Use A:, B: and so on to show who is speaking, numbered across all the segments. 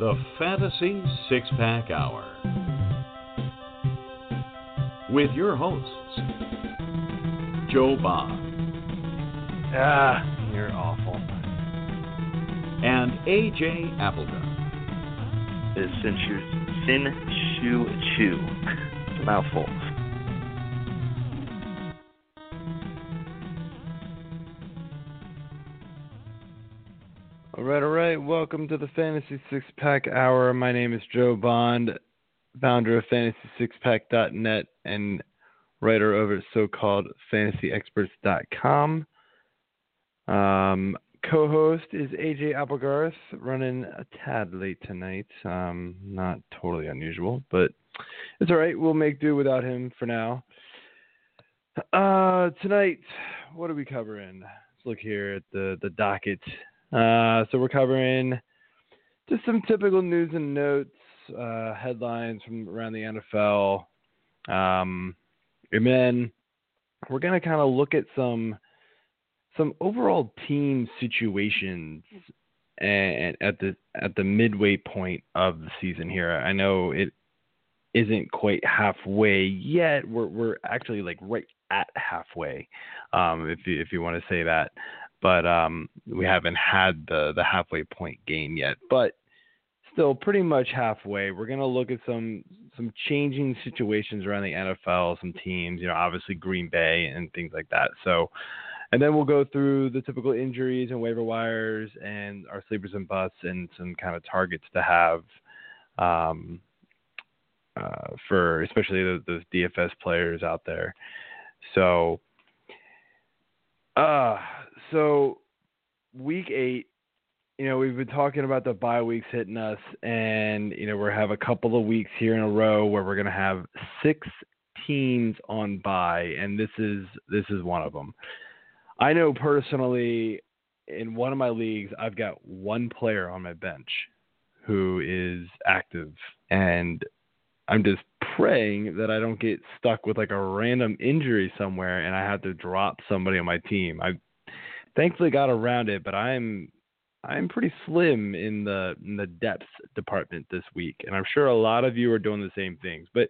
A: The Fantasy Six Pack Hour. With your hosts, Joe Bob.
B: Ah, you're awful.
A: And AJ Appleton.
C: Is Sin Shu Sin Shu Chu. It's a mouthful.
B: Welcome to the Fantasy Six Pack Hour. My name is Joe Bond, founder of FantasySixPack.net and writer over at so-called FantasyExperts.com. Um, co-host is AJ Applegarth, running a tad late tonight. Um, not totally unusual, but it's all right. We'll make do without him for now. Uh, tonight, what are we covering? Let's look here at the the docket. Uh, so we're covering just some typical news and notes, uh, headlines from around the NFL. Um, and then we're gonna kind of look at some some overall team situations and at the at the midway point of the season here. I know it isn't quite halfway yet. We're we're actually like right at halfway, um, if you if you want to say that. But um, we haven't had the the halfway point game yet. But still pretty much halfway. We're gonna look at some some changing situations around the NFL, some teams, you know, obviously Green Bay and things like that. So and then we'll go through the typical injuries and waiver wires and our sleepers and busts and some kind of targets to have um, uh, for especially those, DFS players out there. So, uh, so week eight, you know, we've been talking about the bye weeks hitting us, and you know, we have a couple of weeks here in a row where we're going to have six teams on bye, and this is this is one of them. I know personally, in one of my leagues, I've got one player on my bench who is active, and I'm just praying that I don't get stuck with like a random injury somewhere and I have to drop somebody on my team. I thankfully got around it, but I'm I'm pretty slim in the in the depth department this week, and I'm sure a lot of you are doing the same things. But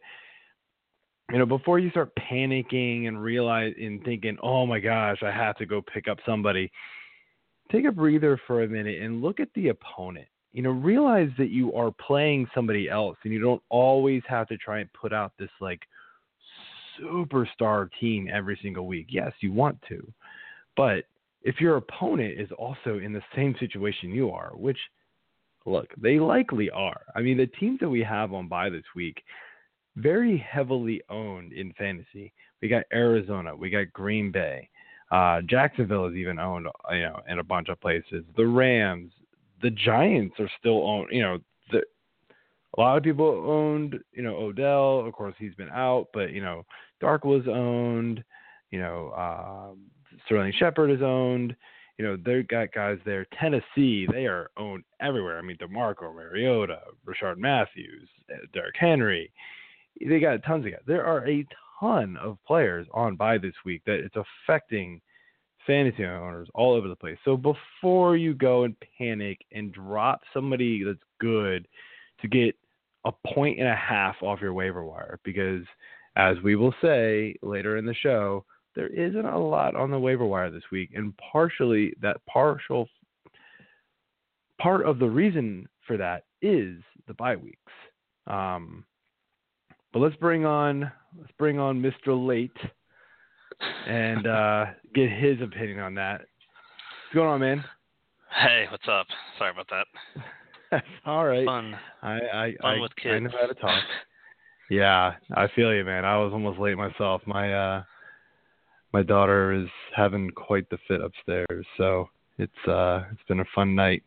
B: you know, before you start panicking and realize and thinking, "Oh my gosh, I have to go pick up somebody," take a breather for a minute and look at the opponent you know, realize that you are playing somebody else and you don't always have to try and put out this like superstar team every single week. Yes, you want to. But if your opponent is also in the same situation you are, which look, they likely are. I mean, the teams that we have on bye this week very heavily owned in fantasy. We got Arizona, we got Green Bay. Uh, Jacksonville is even owned, you know, in a bunch of places. The Rams, the Giants are still owned. You know, the, a lot of people owned. You know, Odell. Of course, he's been out, but you know, Darkwa's owned. You know, um, Sterling Shepard is owned. You know, they've got guys there. Tennessee, they are owned everywhere. I mean, DeMarco, Mariota, Rishard Matthews, uh, Derrick Henry. They got tons of guys. There are a ton of players on bye this week that it's affecting – fantasy owners all over the place. So before you go and panic and drop somebody that's good to get a point and a half off your waiver wire, because as we will say later in the show, there isn't a lot on the waiver wire this week, and partially that partial part of the reason for that is the bye weeks. Um, but let's bring on let's bring on Mr. Late and uh, get his opinion on that. What's going on, man?
D: Hey, what's up? Sorry about that.
B: all right.
D: Fun.
B: I I
D: Fun
B: I,
D: with kids.
B: I know how to talk. yeah, I feel you, man. I was almost late myself. My uh, my daughter is having quite the fit upstairs, so it's uh, it's been a fun night.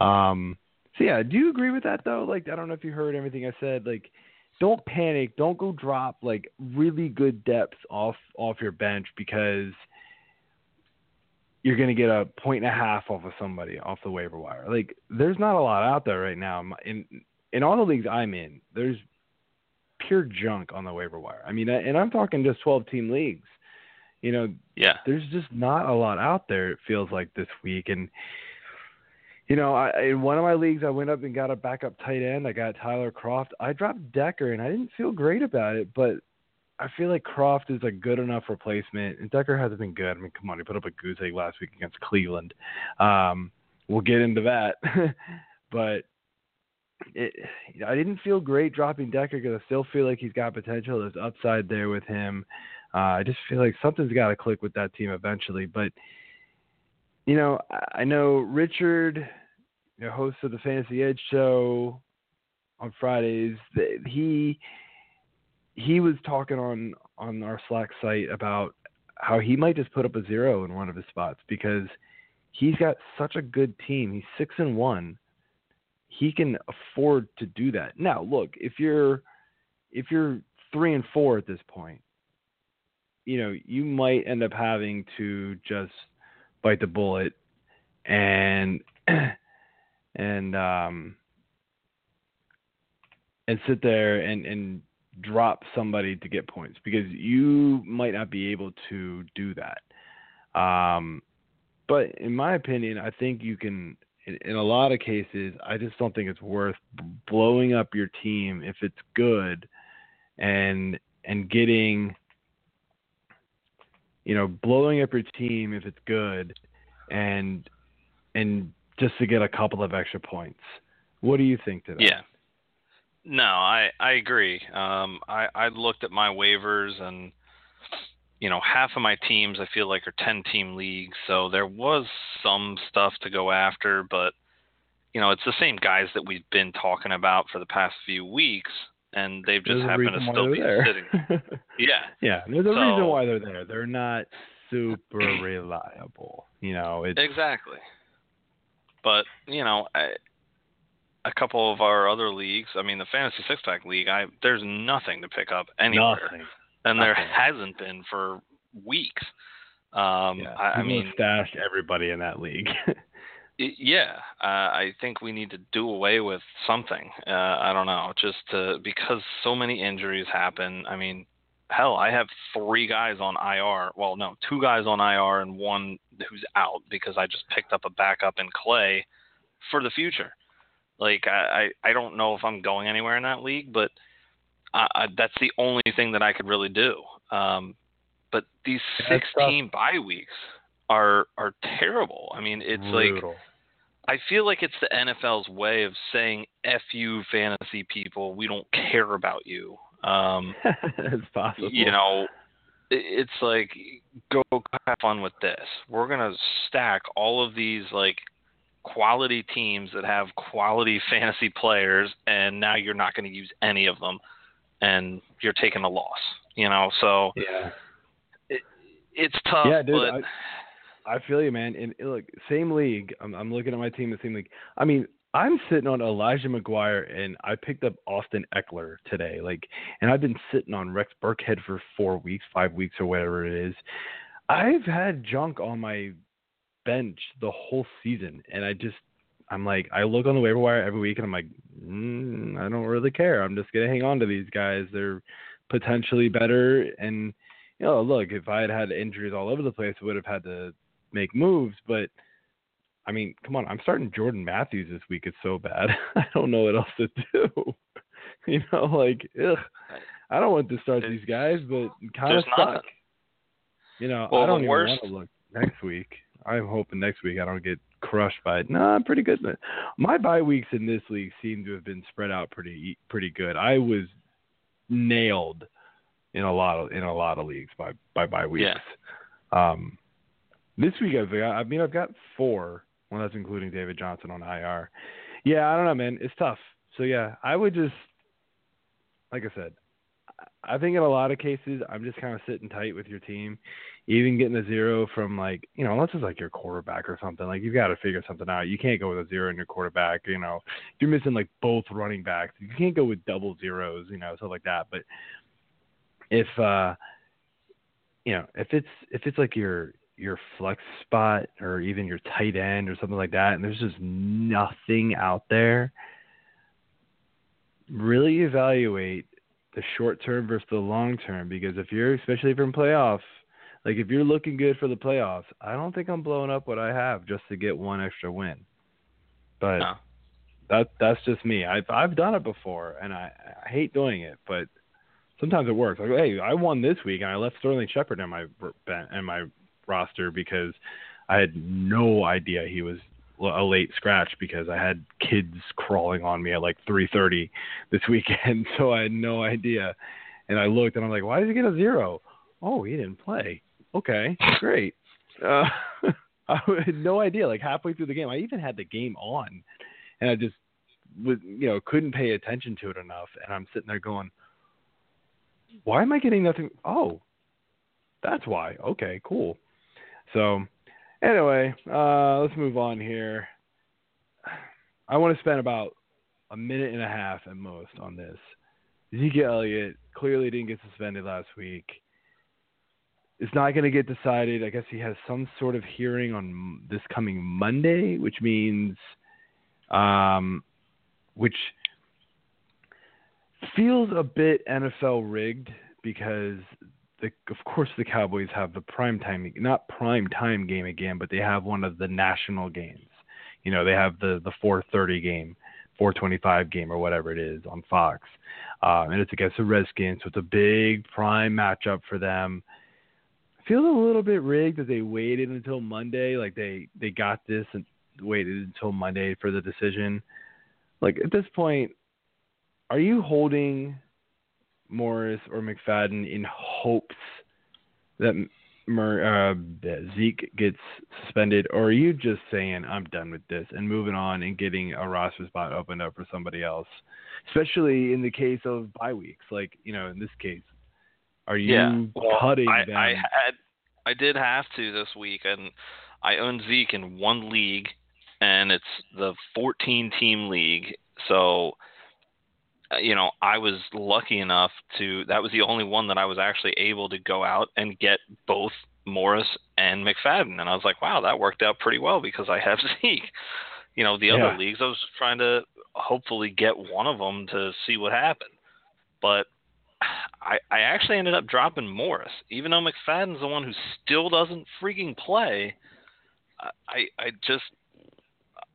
B: Um, so yeah, do you agree with that though? Like, I don't know if you heard everything I said. Like, don't panic. Don't go drop like really good depth off off your bench because you're going to get a point and a half off of somebody off the waiver wire. Like there's not a lot out there right now in in all the leagues I'm in. There's pure junk on the waiver wire. I mean, and I'm talking just 12 team leagues. You know,
D: yeah.
B: There's just not a lot out there. It feels like this week, and You know, I, in one of my leagues, I went up and got a backup tight end. I got Tyler Kroft. I dropped Decker, and I didn't feel great about it, but I feel like Kroft is a good enough replacement. And Decker hasn't been good. I mean, come on, he put up a goose egg last week against Cleveland. Um, we'll get into that, but it, I didn't feel great dropping Decker because I still feel like he's got potential. There's upside there with him. Uh, I just feel like something's got to click with that team eventually. But you know, I know Richard, you know, host of the Fantasy Edge show on Fridays. He he was talking on on our Slack site about how he might just put up a zero in one of his spots because he's got such a good team. He's six and one. He can afford to do that. Now, look, if you're if you're three and four at this point, you know, you might end up having to just bite the bullet and and um and sit there and and drop somebody to get points because you might not be able to do that. Um, but in my opinion, I think you can. In, in a lot of cases, I just don't think it's worth blowing up your team if it's good, and and getting you know, blowing up your team if it's good, and and just to get a couple of extra points. What do you think to that?
D: Yeah. No, I I agree. Um, I I looked at my waivers and you know half of my teams I feel like are ten team leagues, so there was some stuff to go after, but you know it's the same guys that we've been talking about for the past few weeks and they've just
B: there's
D: happened to still be
B: there.
D: sitting. Yeah.
B: Yeah, there's a
D: So-
B: reason why they're there. They're not super reliable. You know,
D: Exactly. But you know, I, a couple of our other leagues. I mean, the fantasy six pack league. I there's nothing to pick up anywhere,
B: nothing.
D: and there hasn't been for weeks. Um,
B: Yeah,
D: I, I mean,
B: stashed everybody in that league.
D: Yeah, uh, I think we need to do away with something. Uh, I don't know, just to, because so many injuries happen. I mean, hell, I have three guys on IR. Well, no, two guys on IR and one who's out because I just picked up a backup in Clay for the future. Like I, I I don't know if I'm going anywhere in that league, but I, I, that's the only thing that I could really do. Um, but these
B: Yeah, it's tough.
D: 16 bye weeks are are terrible. I mean, it's like
B: Brutal.
D: I feel like it's the NFL's way of saying "f you, fantasy people. We don't care about you." Um,
B: it's possible.
D: you know, it's like go have fun with this. We're gonna stack all of these like quality teams that have quality fantasy players, and now you're not going to use any of them, and you're taking a loss. You know, so
B: Yeah.
D: it's tough.
B: Yeah, dude,
D: but
B: I feel you, man. And and look, same league. I'm, I'm looking at my team, the same league. I mean, I'm sitting on Elijah McGuire, and I picked up Austin Ekeler today. Like, and I've been sitting on Rex Burkhead for four weeks, five weeks, or whatever it is. I've had junk on my bench the whole season, and I just, I'm like, I look on the waiver wire every week, and I'm like, mm, I don't really care. I'm just gonna hang on to these guys. They're potentially better, and you know, look, if I had had injuries all over the place, I would have had to make moves. But I mean, come on, I'm starting Jordan Matthews this week. It's so bad. I don't know what else to do. you know, like, ugh, I don't want to start these guys, but kind of
D: nothing.
B: You know,
D: Well,
B: I don't even
D: worst-
B: want to look next week. I'm hoping next week I don't get crushed by it. No, I'm pretty good. My bye weeks in this league seem to have been spread out pretty pretty good. I was nailed in a lot of in a lot of leagues by by bye weeks. Um, this week I've got, I mean I've got four. Well, that's including David Johnson on IR. Yeah, I don't know, man. It's tough. So yeah, I would just like I said, I think in a lot of cases I'm just kind of sitting tight with your team. Even getting a zero from like you know, unless it's like your quarterback or something, like you've got to figure something out. You can't go with a zero in your quarterback. You know, you're missing like both running backs. You can't go with double zeros. You know, stuff like that. But if uh, you know, if it's if it's like your your flex spot or even your tight end or something like that, and there's just nothing out there, really evaluate the short term versus the long term because if you're especially if you're in playoffs, like if you're looking good for the playoffs, I don't think I'm blowing up what I have just to get one extra win. but
D: No.
B: that that's just me. I've I've done it before, and I, I hate doing it, but sometimes it works. Like, hey, I won this week, and I left Sterling Shepard in my in my roster because I had no idea he was a late scratch because I had kids crawling on me at like 3:30 this weekend, so I had no idea. And I looked, and I'm like, why did he get a zero? Oh, he didn't play. Okay, great. Uh, I had no idea. Like halfway through the game, I even had the game on, and I just was, you know, couldn't pay attention to it enough. And I'm sitting there going, why am I getting nothing? Oh, that's why. Okay, cool. So, anyway, uh, let's move on here. I want to spend about a minute and a half at most on this. Zeke Elliott clearly didn't get suspended last week. It's not going to get decided. I guess he has some sort of hearing on this coming Monday, which means, um, which feels a bit NFL rigged because the, of course the Cowboys have the prime time not prime time game again, but they have one of the national games. You know, they have the the 4:30 game, 4:25 game or whatever it is on Fox. Um, and it's against the Redskins, so it's a big prime matchup for them. Feels a little bit rigged that they waited until Monday, like they they got this and waited until Monday for the decision. Like at this point, are you holding Morris or McFadden in hopes that Mer, uh, Zeke gets suspended, or are you just saying I'm done with this and moving on and getting a roster spot opened up for somebody else? Especially in the case of bye weeks, like you know, in this case, are you
D: yeah. well,
B: cutting
D: I,
B: them?
D: I had, I did have to this week, and I own Zeke in one league, and it's the 14 team league. So Uh, you know, I was lucky enough to that was the only one that I was actually able to go out and get both Morris and McFadden. And I was like, wow, that worked out pretty well because I have Zeke. You know, the
B: Yeah.
D: other leagues, I was trying to hopefully get one of them to see what happened. But I, I actually ended up dropping Morris, even though McFadden's the one who still doesn't freaking play. I, I just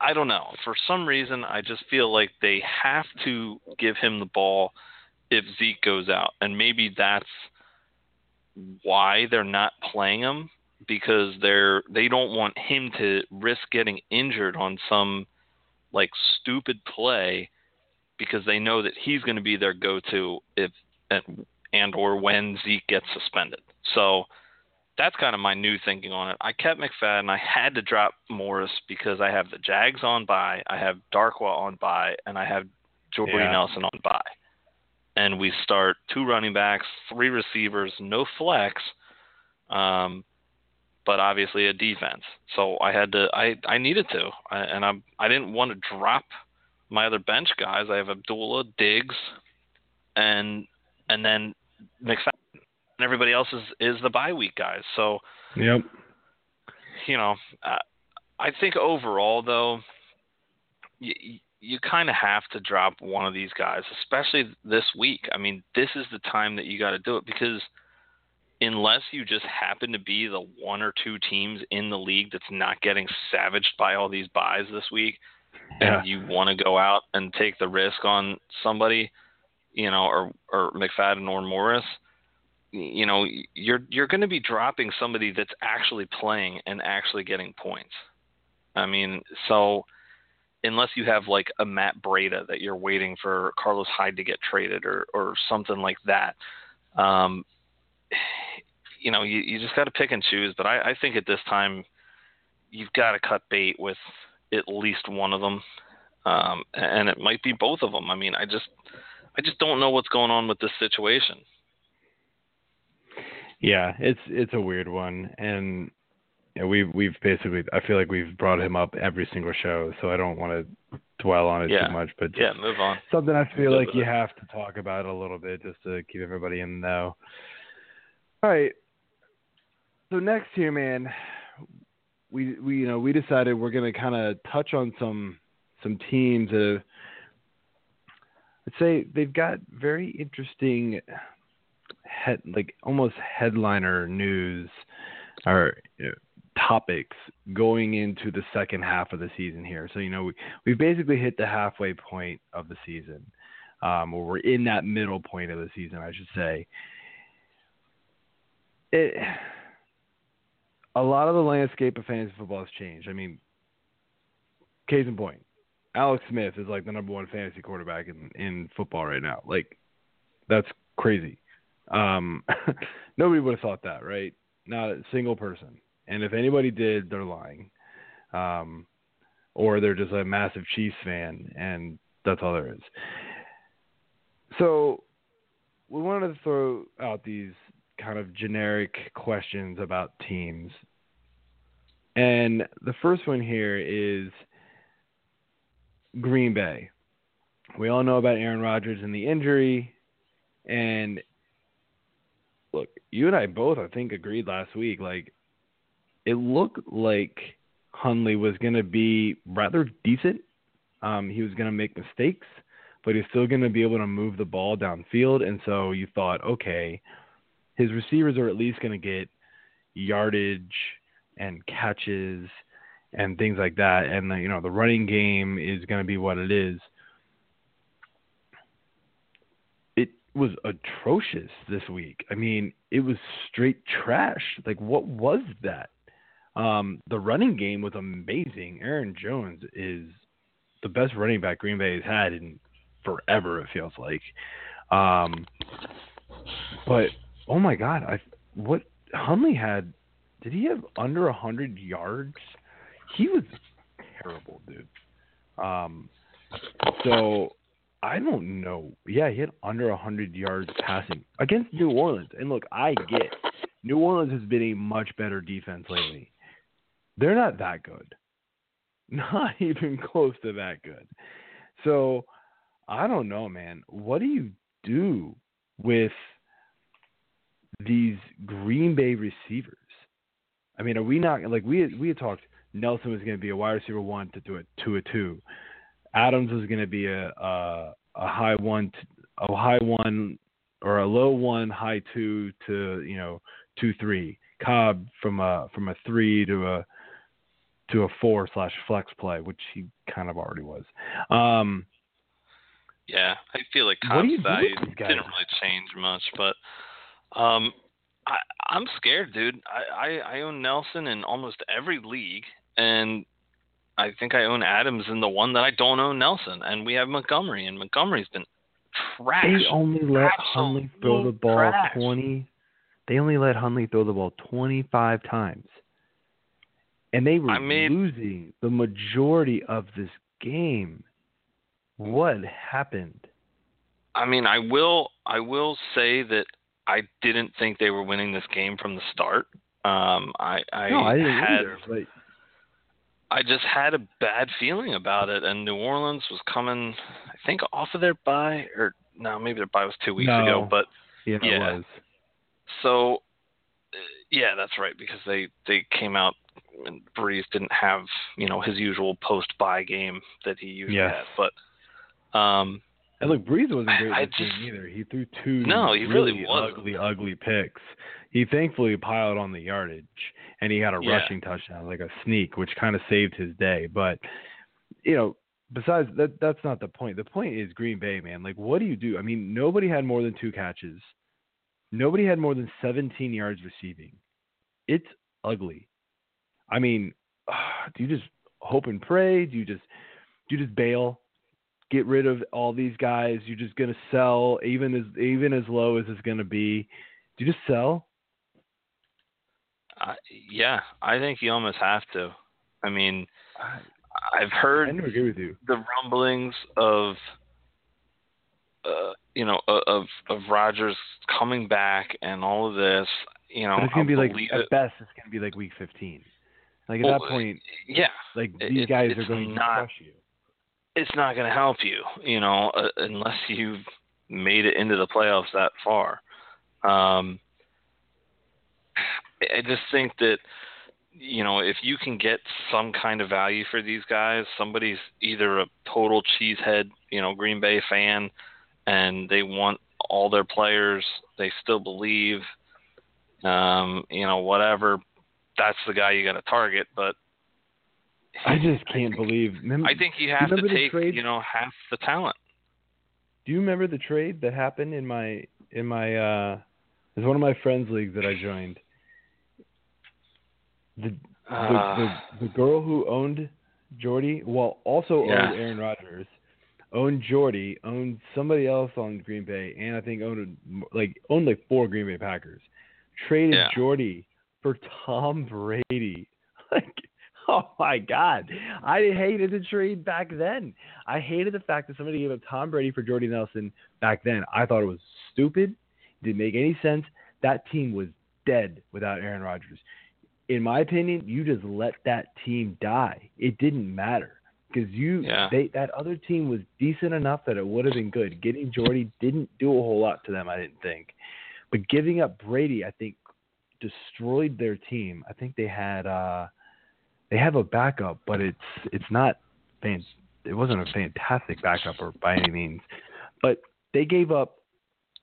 D: I don't know. For some reason, I just feel like they have to give him the ball if Zeke goes out, and maybe that's why they're not playing him because they're they don't want him to risk getting injured on some like stupid play because they know that he's going to be their go-to if and, and or when Zeke gets suspended. So that's kind of my new thinking on it. I kept McFadden. I had to drop Morris because I have the Jags on by, I have Darkwa on by, and I have Jordy
B: Yeah.
D: Nelson on by. And we start two running backs, three receivers, no flex, um, but obviously a defense. So I had to, I, I needed to, I, and I, I didn't want to drop my other bench guys. I have Abdullah, Diggs, and and then McFadden and everybody else is is the bye week guys. So
B: Yep.
D: you know, uh, I think overall though, you you kind of have to drop one of these guys, especially this week. I mean, this is the time that you got to do it because unless you just happen to be the one or two teams in the league that's not getting savaged by all these buys this week,
B: Yeah.
D: and you want to go out and take the risk on somebody, you know, or or McFadden or Morris, you know, you're you're going to be dropping somebody that's actually playing and actually getting points. I mean, so unless you have like a Matt Breida that you're waiting for Carlos Hyde to get traded or or something like that, um, you know, you you just got to pick and choose. But I, I think at this time, you've got to cut bait with at least one of them, um, and it might be both of them. I mean, I just I just don't know what's going on with this situation.
B: Yeah, it's it's a weird one, and you know, we've we've basically I feel like we've brought him up every single show, so I don't want to dwell on it
D: Yeah.
B: too much. But
D: Yeah, move on.
B: something I feel like you have to talk about a little bit just to keep everybody in the know. All right. So next here, man, we we you know we decided we're gonna kind of touch on some some teams that have, I'd say they've got very interesting head like almost headliner news or you know, topics going into the second half of the season here. So you know we we've basically hit the halfway point of the season, um, or we're in that middle point of the season, I should say. It, a lot of the landscape of fantasy football has changed. I mean, case in point, Alex Smith is like the number one fantasy quarterback in in football right now. Like, that's crazy. Um, nobody would have thought that, right? Not a single person. And if anybody did, they're lying. Um, or they're just a massive Chiefs fan, and that's all there is. So we wanted to throw out these kind of generic questions about teams. And the first one here is Green Bay. We all know about Aaron Rodgers and the injury. And look, you and I both, I think, agreed last week. Like, it looked like Hundley was going to be rather decent. Um, he was going to make mistakes, but he's still going to be able to move the ball downfield. And so you thought, okay, his receivers are at least going to get yardage and catches and things like that. And the, you know the running game is going to be what it is. It was atrocious this week. I mean, it was straight trash. Like, what was that? Um, the running game was amazing. Aaron Jones is the best running back Green Bay has had in forever. It feels like. Um, but oh my God, I what Hundley had? Did he have under hundred yards? He was terrible, dude. Um, so I don't know. Yeah, he had under a hundred yards passing against New Orleans. And look, I get New Orleans has been a much better defense lately. They're not that good. Not even close to that good. So I don't know, man. What do you do with these Green Bay receivers? I mean, are we not like we we had talked? Nelson was going to be a wide receiver one to do it two a two. Adams is going to be a a, a high one, a high one or a low one, high two to you know two three. Cobb from a from a three to a to a four slash flex play, which he kind of already was. Um,
D: yeah, I feel like Cobb's value didn't really change much, but um, I, I'm scared, dude. I, I, I own Nelson in almost every league, and I think I own Adams in the one that I don't own Nelson, and we have Montgomery, and Montgomery's been trash.
B: They only let Hundley throw the ball
D: trash.
B: twenty. They only let Hundley throw the ball twenty five times and they were
D: I made,
B: losing the majority of this game. What happened?
D: I mean, I will I will say that I didn't think they were winning this game from the start. Um, I I,
B: no, I didn't
D: had
B: either, but...
D: I just had a bad feeling about it, and New Orleans was coming, I think, off of their bye, or no, maybe their bye was two weeks
B: no.
D: ago, but
B: yeah,
D: yeah.
B: it was.
D: So, uh, yeah, that's right because they they came out and Brees didn't have you know his usual post bye game that he usually
B: yes.
D: has. But um,
B: and look, Brees wasn't great
D: I
B: this
D: just,
B: game either. He threw two
D: no, he
B: really,
D: really
B: ugly, ugly picks. He thankfully piled on the yardage, and he had a
D: Yeah.
B: rushing touchdown, like a sneak, which kind of saved his day. But you know, besides that, that's not the point. The point is Green Bay, man. Like, what do you do? I mean, nobody had more than two catches. Nobody had more than 17 yards receiving. It's ugly. I mean, do you just hope and pray? Do you just do you just bail? Get rid of all these guys. You're just gonna sell even as even as low as it's gonna be. Do you just sell?
D: I, yeah, I think you almost have to. I mean,
B: I,
D: I've heard
B: I agree with you.
D: the rumblings of uh, you know of of Rodgers coming back and all of this. You know,
B: But it's gonna
D: I'll
B: be like at
D: it.
B: best it's gonna be like week 15. Like at
D: Well,
B: that point,
D: yeah,
B: like these
D: it's-
B: guys are going to crush you.
D: it's not going to help you, you know, uh, unless you've made it into the playoffs that far. Um, I I just think that, you know, if you can get some kind of value for these guys, somebody's either a total cheesehead, you know, Green Bay fan, and they want all their players, they still believe, um, you know, whatever. that's the guy you got to target. But
B: I just can't believe. Remember,
D: I think you have
B: you
D: to take
B: trade?
D: you know half the talent.
B: Do you remember the trade that happened in my in my uh it was one of my friends leagues that I joined. The the,
D: Uh,
B: the, the girl who owned Jordy, well, also
D: Yeah.
B: owned Aaron Rodgers, owned Jordy, owned somebody else on Green Bay, and I think owned like owned like four Green Bay Packers. Traded
D: Yeah.
B: Jordy for Tom Brady. Like, oh my God, I hated the trade back then. I hated the fact that somebody gave up Tom Brady for Jordy Nelson back then. I thought it was stupid. Didn't make any sense. That team was dead without Aaron Rodgers in my opinion, you just let that team die. It didn't matter because you
D: Yeah.
B: they that other team was decent enough that it would have been good. Getting Jordy didn't do a whole lot to them, I didn't think. But giving up Brady, I think destroyed their team. I think they had uh they have a backup, but it's it's not fan it wasn't a fantastic backup or by any means. But they gave up,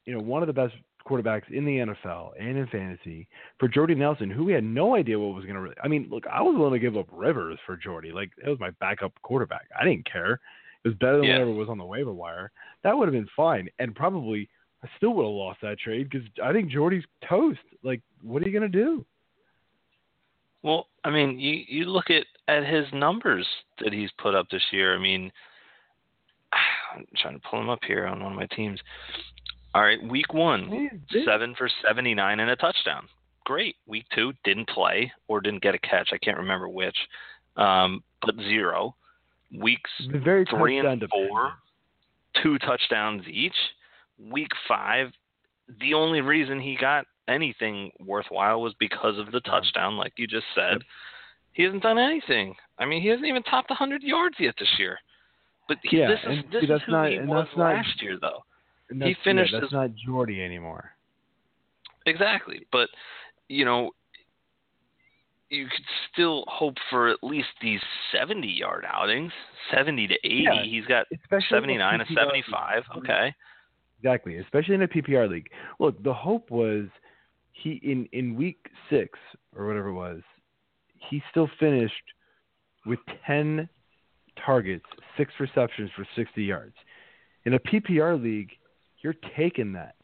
B: you know, one of the best quarterbacks in the NFL and in fantasy for Jordy Nelson, who we had no idea what was going to really. I mean, look, I was willing to give up Rivers for Jordy. Like, it was my backup quarterback. I didn't care. It was better than
D: Yeah.
B: whatever was on the waiver wire. That would have been fine. And probably I still would have lost that trade because I think Jordy's toast. Like, what are you going to do?
D: Well, I mean, you you look at at his numbers that he's put up this year. I mean, I'm trying to pull him up here on one of my teams. All right, week one, seven for seventy nine and a touchdown. Great. Week two, didn't play or didn't get a catch. I can't remember which. Um, but zero. Weeks
B: very
D: three and four, two touchdowns each. Week five, the only reason he got anything worthwhile was because of the touchdown, like you just said.
B: Yep.
D: He hasn't done anything. I mean, he hasn't even topped 100 yards yet this year. But he,
B: Yeah,
D: this is this is who
B: not-
D: he was
B: not-
D: last year, though.
B: And
D: He
B: that's- yeah,
D: finished
B: that's
D: his-
B: not Jordy anymore.
D: Exactly. But, you know, you could still hope for at least these 70 yard outings, 70 to 80.
B: Yeah,
D: He's got
B: Especially in a
D: 79 and 75.
B: league.
D: Okay.
B: Exactly, especially in a PPR league. Look, the hope was he in in week six or whatever it was, he still finished with ten targets, six receptions for sixty yards. In a PPR league, you're taking that,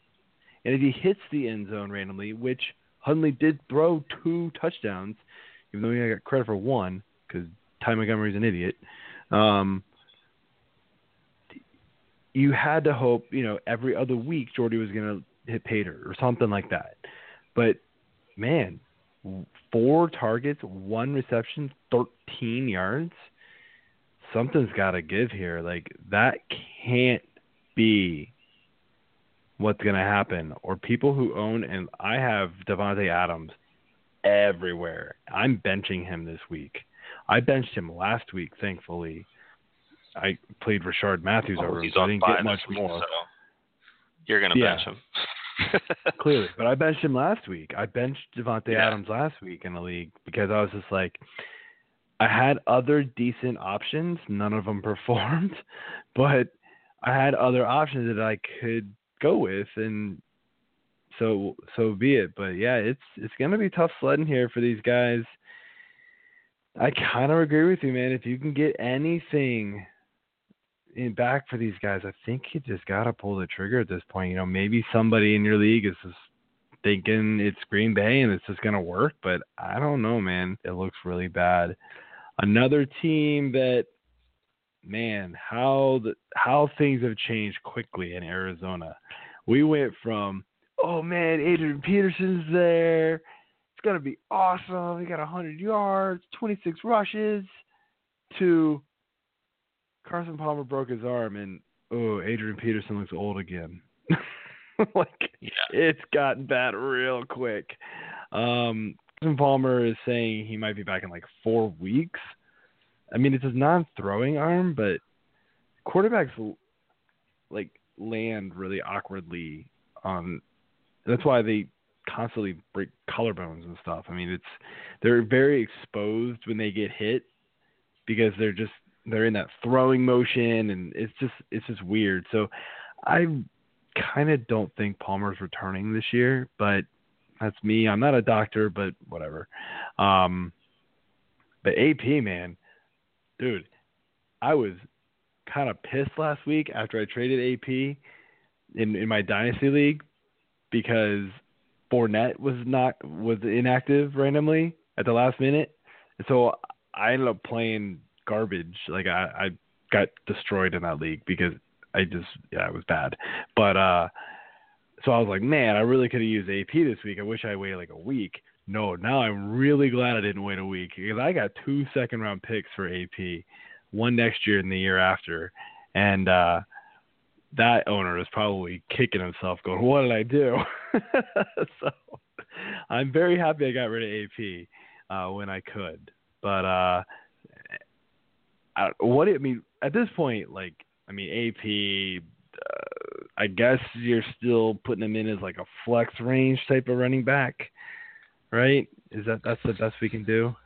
B: and if he hits the end zone randomly, which Hundley did throw two touchdowns, even though he got credit for one because Ty Montgomery's an idiot. Um, you had to hope, you know, every other week Jordy was going to hit Pater or something like that. But man, four targets, one reception, 13 yards. Something's got to give here. Like that can't be what's going to happen. Or people who own and I have Davante Adams everywhere. I'm benching him this week. I benched him last week, thankfully. I played Rishard Matthews
D: Oh,
B: over him, so I didn't get much
D: week,
B: more.
D: So you're going to
B: Yeah.
D: bench him.
B: Clearly, but I benched him last week. I benched Davante
D: Yeah.
B: Adams last week in the league because I was just like, I had other decent options. None of them performed, but I had other options that I could go with, and so so be it. But yeah, it's it's gonna be tough sledding here for these guys. I kind of agree with you, man. If you can get anything in back for these guys, I think you just gotta pull the trigger at this point. You know, maybe somebody in your league is just thinking it's Green Bay and it's just gonna work, but I don't know, man. It looks really bad. Another team that, man, how the how things have changed quickly in Arizona. We went from, oh man, Adrian Peterson's there. It's gonna be awesome. He got 100 yards, 26 rushes, to Carson Palmer broke his arm, and oh, Adrian Peterson looks old again. like
D: Yeah.
B: it's gotten bad real quick. Um, Carson Palmer is saying he might be back in like four weeks. I mean, it's his non-throwing arm, but quarterbacks like land really awkwardly on. That's why they constantly break collarbones and stuff. I mean, it's they're very exposed when they get hit because they're just they're in that throwing motion and it's just it's just weird. So I kind of don't think Palmer's returning this year, but that's me. I'm not a doctor, but whatever. Um, but AP, man, dude, I was kind of pissed last week after I traded AP in in my dynasty league because Fournette was not was inactive randomly at the last minute, so I ended up playing garbage. Like I, I got destroyed in that league because I just yeah it was bad. But uh, so I was like, man, I really could have used AP this week. I wish I waited like a week. No, now I'm really glad I didn't wait a week because I got two second round picks for AP, one next year and the year after, and uh, that owner is probably kicking himself, going, "What did I do?" so I'm very happy I got rid of AP uh, when I could. But uh, I, what I mean at this point, like I mean AP. Uh, I guess you're still putting him in as like a flex range type of running back, right? Is that that's the best we can do?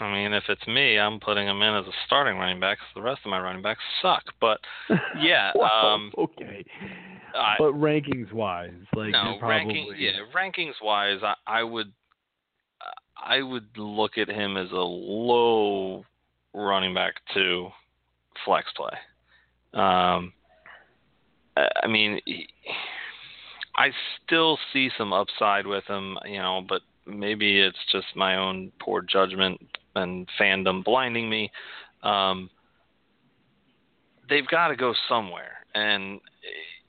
D: I mean, if it's me, I'm putting him in as a starting running back. The rest of my running backs suck. But yeah,
B: wow,
D: um,
B: okay.
D: I,
B: but rankings wise, like
D: no
B: probably
D: ranking. Yeah, rankings wise, I, I would, I would look at him as a low running back to flex play. Um, I I mean, he- I still see some upside with him, you know, but maybe it's just my own poor judgment and fandom blinding me. Um, they've got to go somewhere, and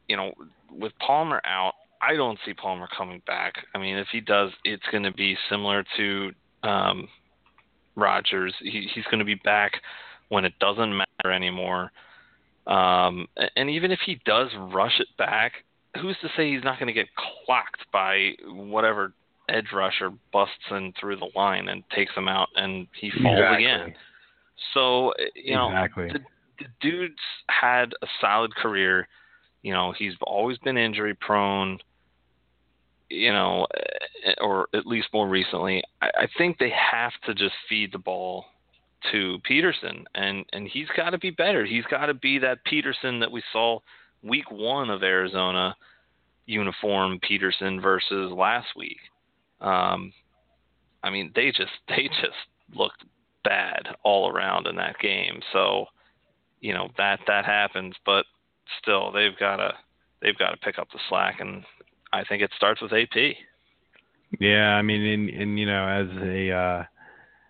D: you know, with Palmer out, I don't see Palmer coming back. I mean, if he does, it's going to be similar to um, Rodgers. He, he's going to be back when it doesn't matter anymore. Um, and even if he does rush it back, who's to say he's not going to get clocked by whatever edge rusher busts in through the line and takes him out and he falls
B: Exactly.
D: again. So, you know,
B: exactly.
D: the, the dude's had a solid career. You know, he's always been injury prone. You know, eh, or at least more recently. I, I think they have to just feed the ball to Peterson, and and he's got to be better. He's got to be that Peterson that we saw week one of Arizona uniform Peterson versus last week. Um, I mean, they just they just looked bad all around in that game. So, you know that that happens, but still they've got to they've got to pick up the slack, and I think it starts with AP.
B: Yeah, I mean, and, in you know, as a uh,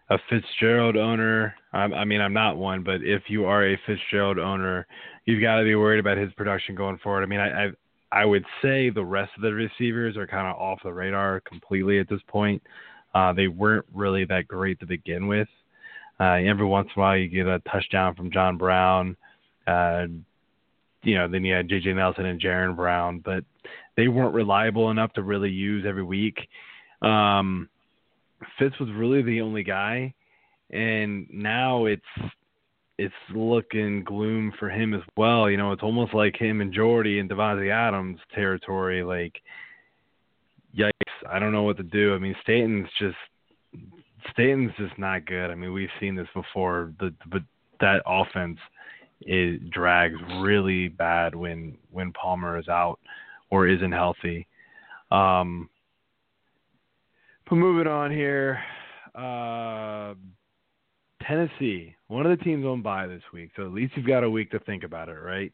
B: a Fitzgerald owner, I, I mean, I'm not one, but if you are a Fitzgerald owner, you've got to be worried about his production going forward. I mean, I I, I would say the rest of the receivers are kind of off the radar completely at this point. Uh, they weren't really that great to begin with. Uh, every once in a while, you get a touchdown from John Brown. Uh, you know, then you had J.J. Nelson and Jaron Brown, but they weren't reliable enough to really use every week. Um, Fitz was really the only guy, and now it's it's looking gloom for him as well. You know, it's almost like him and Jordy and Davante Adams territory. Like, yikes! I don't know what to do. I mean, Stanton's just Stanton's just not good. I mean, we've seen this before. The but that offense it drags really bad when when Palmer is out or isn't healthy. Um, but moving on here, uh, Tennessee, one of the teams on bye this week, so at least you've got a week to think about it, right?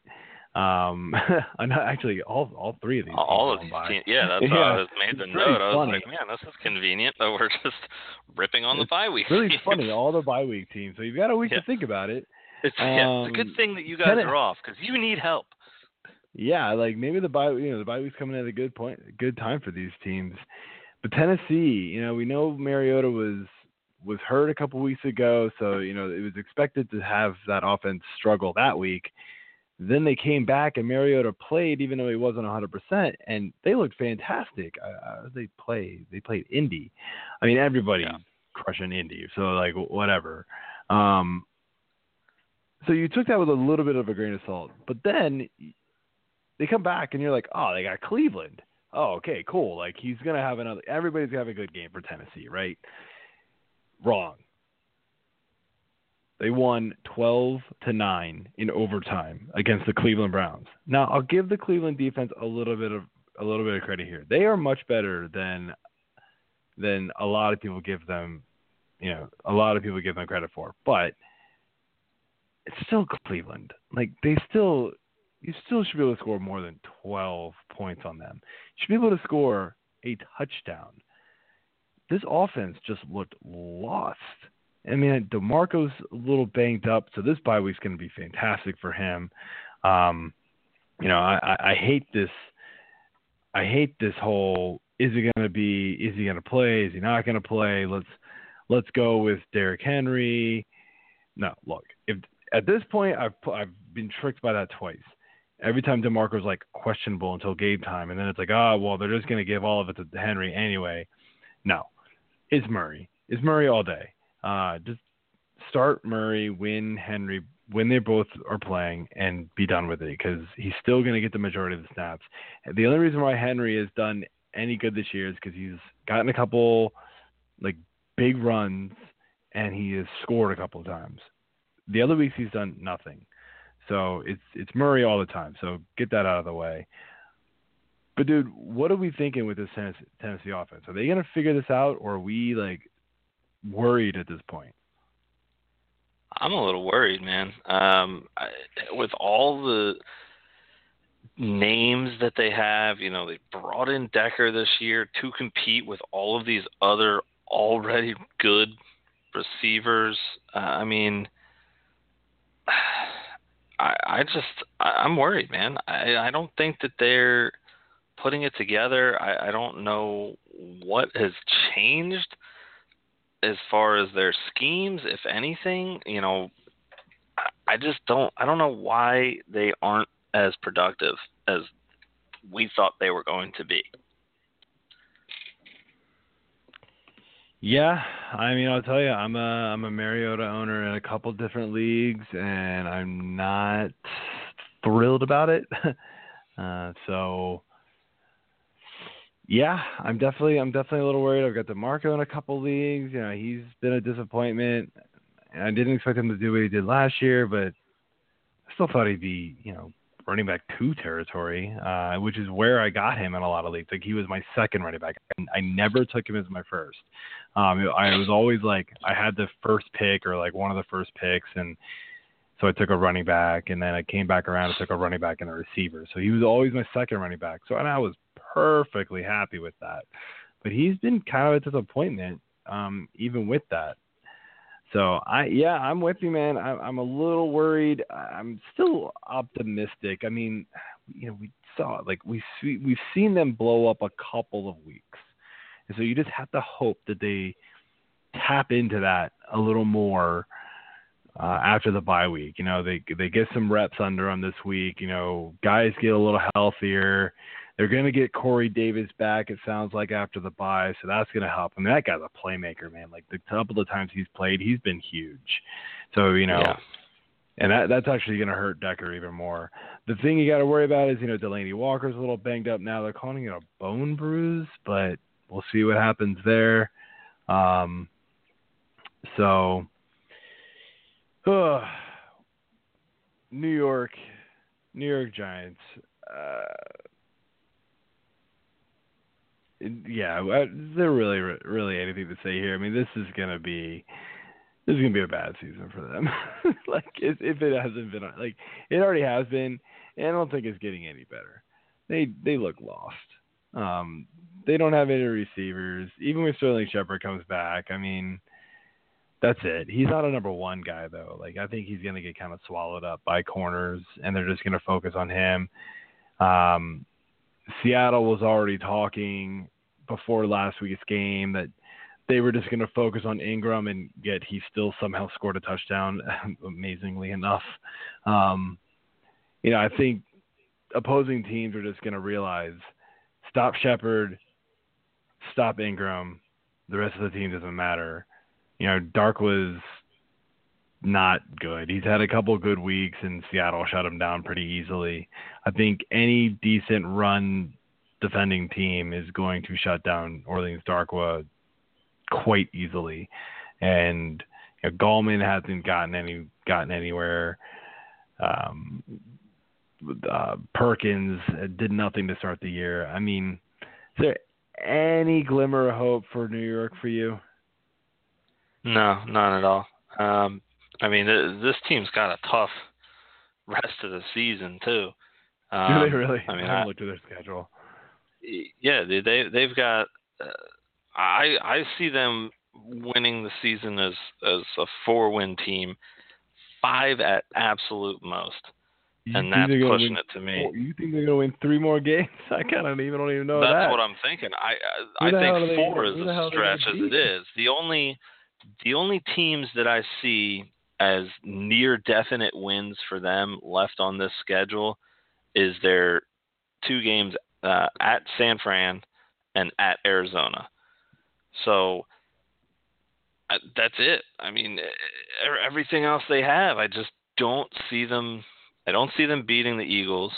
B: Um, actually all all three of these.
D: All of these
B: are on bye.
D: teams, yeah, that's
B: Yeah,
D: I was made the note. I was like, man, this is convenient that we're just ripping on the
B: It's
D: bye week.
B: Really
D: teams.
B: funny, all the bye week teams. So you've got a week
D: Yeah.
B: to think about it.
D: It's, yeah, it's a good
B: Um,
D: thing that you guys
B: Tennis-
D: are off because you need help.
B: Yeah, like maybe the bye, you know, the bye week's coming at a good point, good time for these teams. But Tennessee, you know, we know Mariota was was hurt a couple weeks ago, so you know it was expected to have that offense struggle that week. Then they came back and Mariota played, even though he wasn't 100%, and they looked fantastic. Uh, they play, they played Indy. I mean, everybody's
D: Yeah.
B: crushing Indy, so like whatever. Um, so you took that with a little bit of a grain of salt, but then they come back and you're like, oh, they got Cleveland. Oh, okay, cool. Like he's gonna have another. Everybody's gonna have a good game for Tennessee, right? Wrong. They won 12 to 9 in overtime against the Cleveland Browns. Now, I'll give the Cleveland defense a little bit of a little bit of credit here. They are much better than than a lot of people give them, you know, a lot of people give them credit for. But it's still Cleveland. Like they still, you still should be able to score more than 12 points on them. You should be able to score a touchdown. This offense just looked lost. I mean, Demarco's a little banged up, so this bye week's going to be fantastic for him. Um, you know, I, I, hate this. I hate this whole. Is he going to be? Is he going to play? Is he not going to play? Let's let's go with Derrick Henry. No, look. If at this point, I've I've been tricked by that twice. Every time Demarco's like questionable until game time, and then it's like, oh well, they're just going to give all of it to Henry anyway. No, it's Murray. Is Murray all day. Uh, just start Murray, win Henry, when they both are playing, and be done with it because he's still going to get the majority of the snaps. The only reason why Henry has done any good this year is because he's gotten a couple like big runs and he has scored a couple of times. The other weeks he's done nothing. So it's it's Murray all the time. So get that out of the way. But dude, what are we thinking with this Tennessee, offense? Are they going to figure this out, or are we like worried at this point?
D: I'm a little worried, man. Um, I, with all the names that they have, you know, they brought in Decker this year to compete with all of these other already good receivers. Uh, I mean, I, I just, I, I'm worried, man. I, I don't think that they're putting it together. I, I don't know what has changed as far as their schemes, if anything, you know, I just don't I don't know why they aren't as productive as we thought they were going to be.
B: Yeah, I mean, I'll tell you, I'm a I'm a Mariota owner in a couple different leagues, and I'm not thrilled about it. uh, so yeah, I'm definitely I'm definitely a little worried. I've got DeMarco in a couple leagues. You know, he's been a disappointment. I didn't expect him to do what he did last year, but I still thought he'd be, you know, running back two territory, uh, which is where I got him in a lot of leagues. Like he was my second running back. I never took him as my first. Um, I was always like I had the first pick or like one of the first picks, and so I took a running back, and then I came back around and took a running back and a receiver. So he was always my second running back. So and I was perfectly happy with that. But he's been kind of a disappointment, um, even with that. So I, yeah, I'm with you, man. I, I'm a little worried. I'm still optimistic. I mean, you know, we saw like we we've seen them blow up a couple of weeks, and so you just have to hope that they tap into that a little more uh, after the bye week. You know, they they get some reps under them this week. You know, guys get a little healthier. They're going to get Corey Davis back. It sounds like after the bye, so that's going to help. I mean, that guy's a playmaker, man. Like the couple of times he's played, he's been huge. So you know.
D: Yeah.
B: And that that's actually going to hurt Decker even more. The thing you got to worry about is, you know, Delanie Walker's a little banged up now. They're calling it a bone bruise, but we'll see what happens there. Um, so, uh, New York, New York Giants. Uh, yeah, is there really really anything to say here? I mean, this is gonna be this is gonna be a bad season for them. like if, if it hasn't been like it already has been, and I don't think it's getting any better. They they look lost. Um, they don't have any receivers. Even when Sterling Shepard comes back, I mean, that's it. He's not a number one guy though. Like I think he's gonna get kind of swallowed up by corners, and they're just gonna focus on him. Um, Seattle was already talking before last week's game that they were just going to focus on Ingram, and yet he still somehow scored a touchdown, amazingly enough. Um, you know, I think opposing teams are just going to realize stop Shepard, stop Ingram. The rest of the team doesn't matter. You know, Darkwa's not good. He's had a couple good weeks, and Seattle shut him down pretty easily. I think any decent run defending team is going to shut down Orleans Darkwa quite easily, and you know, Gallman hasn't gotten any gotten anywhere. Um, uh, Perkins did nothing to start the year. I mean, is there any glimmer of hope for New York for you?
D: No, none at all. Um, I mean, th- this team's got a tough rest of the season too. Um,
B: Do they really?
D: I mean,
B: I haven't looked at their schedule.
D: yeah, they they they've got. Uh, I I see them winning the season as as a four win team, five at absolute most,
B: You
D: and that's pushing
B: win
D: it to me.
B: four- You think they're gonna win three more games? I kind of even don't even know
D: That's
B: that.
D: what I'm thinking. I I, I think
B: are they-
D: four is a
B: hell are they gonna
D: stretch as it is. The only the only teams that I see as near definite wins for them left on this schedule is their two games uh, at San Fran and at Arizona. So uh, that's it. I mean, everything else they have, I just don't see them. I don't see them beating the Eagles.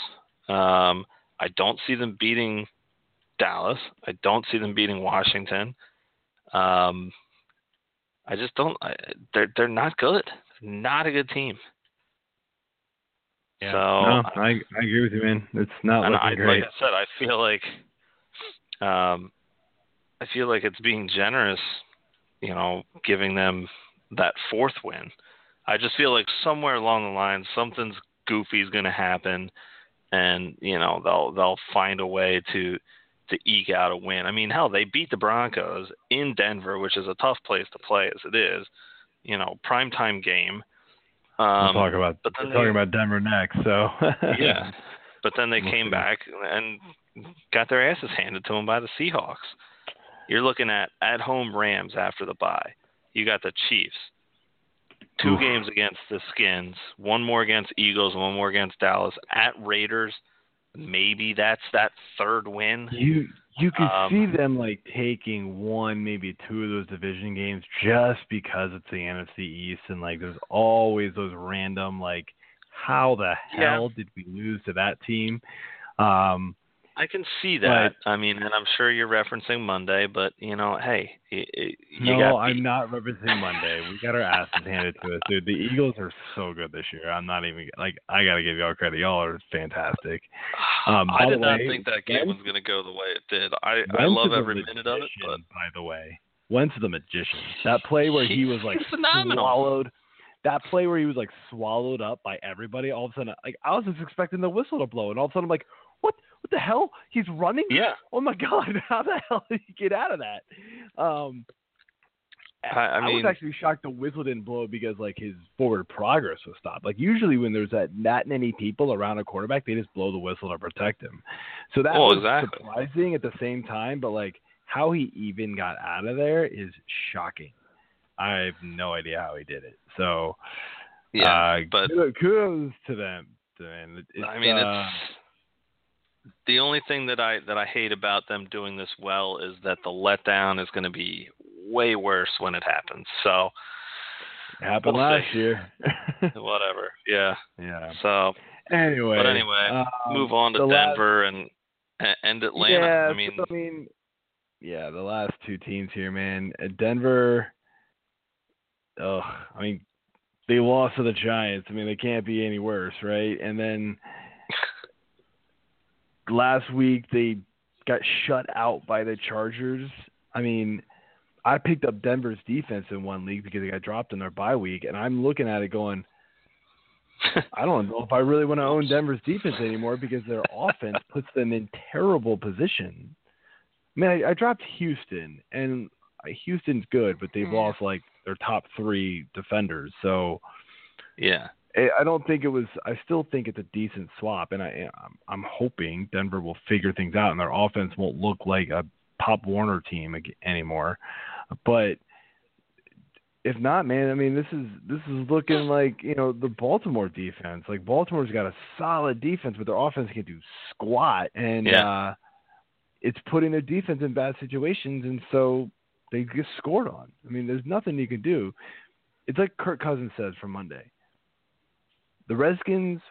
D: Um, I don't see them beating Dallas. I don't see them beating Washington. Um, I just don't. I, they're they're not good. Not a good team.
B: Yeah.
D: So
B: no, I I agree with you, man. It's not
D: and
B: looking
D: I,
B: great.
D: like I said, I feel like, um, I feel like it's being generous, you know, giving them that fourth win. I just feel like somewhere along the line, something's goofy is going to happen, and you know they'll they'll find a way to to eke out a win. I mean, hell, they beat the Broncos in Denver, which is a tough place to play as it is. You know, primetime game.
B: we'll
D: Um,
B: talk about
D: but then
B: talking
D: they-
B: about Denver next. So
D: yeah. But then they came back and got their asses handed to them by the Seahawks. You're looking at at home Rams after the bye. You got the Chiefs. Two
B: Oof.
D: games against the Skins, one more against Eagles, one more against Dallas. At Raiders, maybe that's that third win.
B: You you could
D: Um,
B: see them like taking one, maybe two of those division games just because it's the NFC East and like there's always those random like how the
D: Yeah.
B: hell did we lose to that team? Um
D: I can see that. I mean, and I'm sure you're referencing Monday, but you know, hey, you
B: no, I'm not referencing Monday. We got our asses handed to us, dude. The Eagles are so good this year. I'm not even like I gotta give y'all credit. Y'all are fantastic. Um,
D: I did
B: the
D: not
B: way,
D: think that game
B: Wentz-
D: was going to go the way it did. I I love every minute of it, but
B: by the way, Wentz a magician. That play where he was like swallowed. That play where he was like swallowed up by everybody. All of a sudden, like I was just expecting the whistle to blow, and all of a sudden I'm like, what? What the hell? He's running.
D: yeah,
B: Oh my god! How the hell did he get out of that? Um,
D: I- I
B: was actually shocked the whistle didn't blow because like his forward progress was stopped. Like usually when there's that that many people around a quarterback, they just blow the whistle to protect him. So that
D: Well,
B: was
D: exactly.
B: surprising at the same time, but like how he even got out of there is shocking. I have no idea how he did it. So
D: yeah,
B: uh,
D: but
B: kudos, to them. Man.
D: I mean,
B: uh,
D: it's the only thing that I that I hate about them doing this well is that the letdown is going to be way worse when it happens. So
B: it happened
D: we'll
B: last
D: see.
B: year.
D: whatever, yeah.
B: yeah.
D: So
B: Anyway,
D: But anyway,
B: um,
D: move on to
B: the last-
D: Denver and and Atlanta.
B: Yeah,
D: I mean,
B: so, I mean, yeah, the last two teams here, man. Uh, Denver. Oh, I mean, they lost to the Giants. I mean, they can't be any worse, right? And then last week they got shut out by the Chargers. I mean, I picked up Denver's defense in one league because they got dropped in their bye week, and I'm looking at it going, I don't know if I really want to own Denver's defense anymore because their offense puts them in terrible position. I mean, I, I dropped Houston, and uh, Houston's good, but they've
D: Yeah.
B: lost like their top three defenders. So
D: yeah,
B: I I don't think it was. I still think it's a decent swap, and I I'm, I'm hoping Denver will figure things out, and their offense won't look like a Pop Warner team anymore. But if not, man, I mean, this is this is looking like you know the Baltimore defense. Like Baltimore's got a solid defense, but their offense can do squat, and
D: Yeah.
B: uh, it's putting their defense in bad situations, and so they get scored on. I mean, there's nothing you can do. It's like Kirk Cousins says from Monday. The Redskins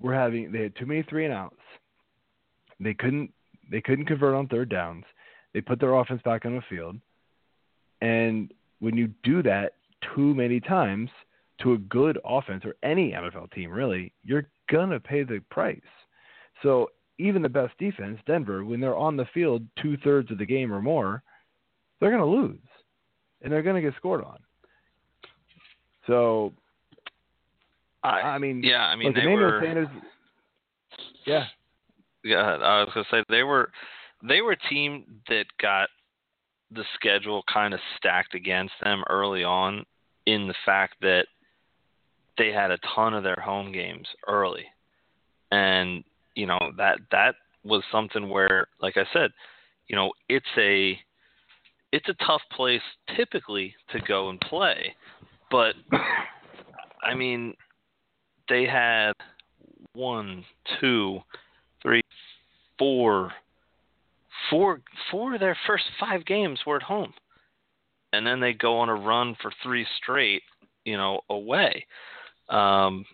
B: were having they had too many three and outs. They couldn't they couldn't convert on third downs. They put their offense back on the field. And when you do that too many times to a good offense or any NFL team really, you're gonna pay the price. So even the best defense, Denver, when they're on the field two thirds of the game or more, they're gonna lose, and they're gonna get scored on. So,
D: I,
B: I mean,
D: yeah, I mean
B: look,
D: they
B: Emmanuel
D: were.
B: Sanders, yeah,
D: Yeah, I was gonna say they were they were a team that got the schedule kind of stacked against them early on in the fact that they had a ton of their home games early. And, you know, that that was something where like I said, you know, it's a it's a tough place typically to go and play. But I mean, they had one, two, three, four, four, four of their first five games were at home, and then they go on a run for three straight, you know, away. Um,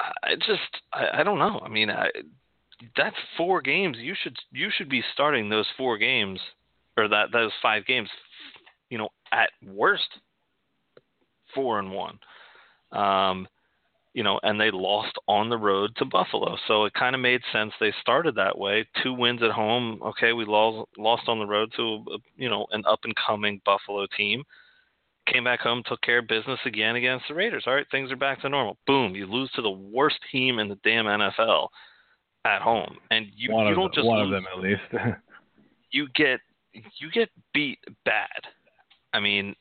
D: I just, I, I don't know. I mean, I, that's four games. You should, you should be starting those four games, or that those five games, you know, at worst, four and one. Um, you know, and they lost on the road to Buffalo. So it kind of made sense they started that way. Two wins at home. Okay, we lost lost on the road to uh, you know an up and coming Buffalo team. Came back home, took care of business again against the Raiders. All right, things are back to normal. Boom, you lose to the worst team in the damn NFL at home, and you
B: one
D: you don't
B: them,
D: just
B: one
D: lose,
B: of them at least.
D: you get you get beat bad. I mean,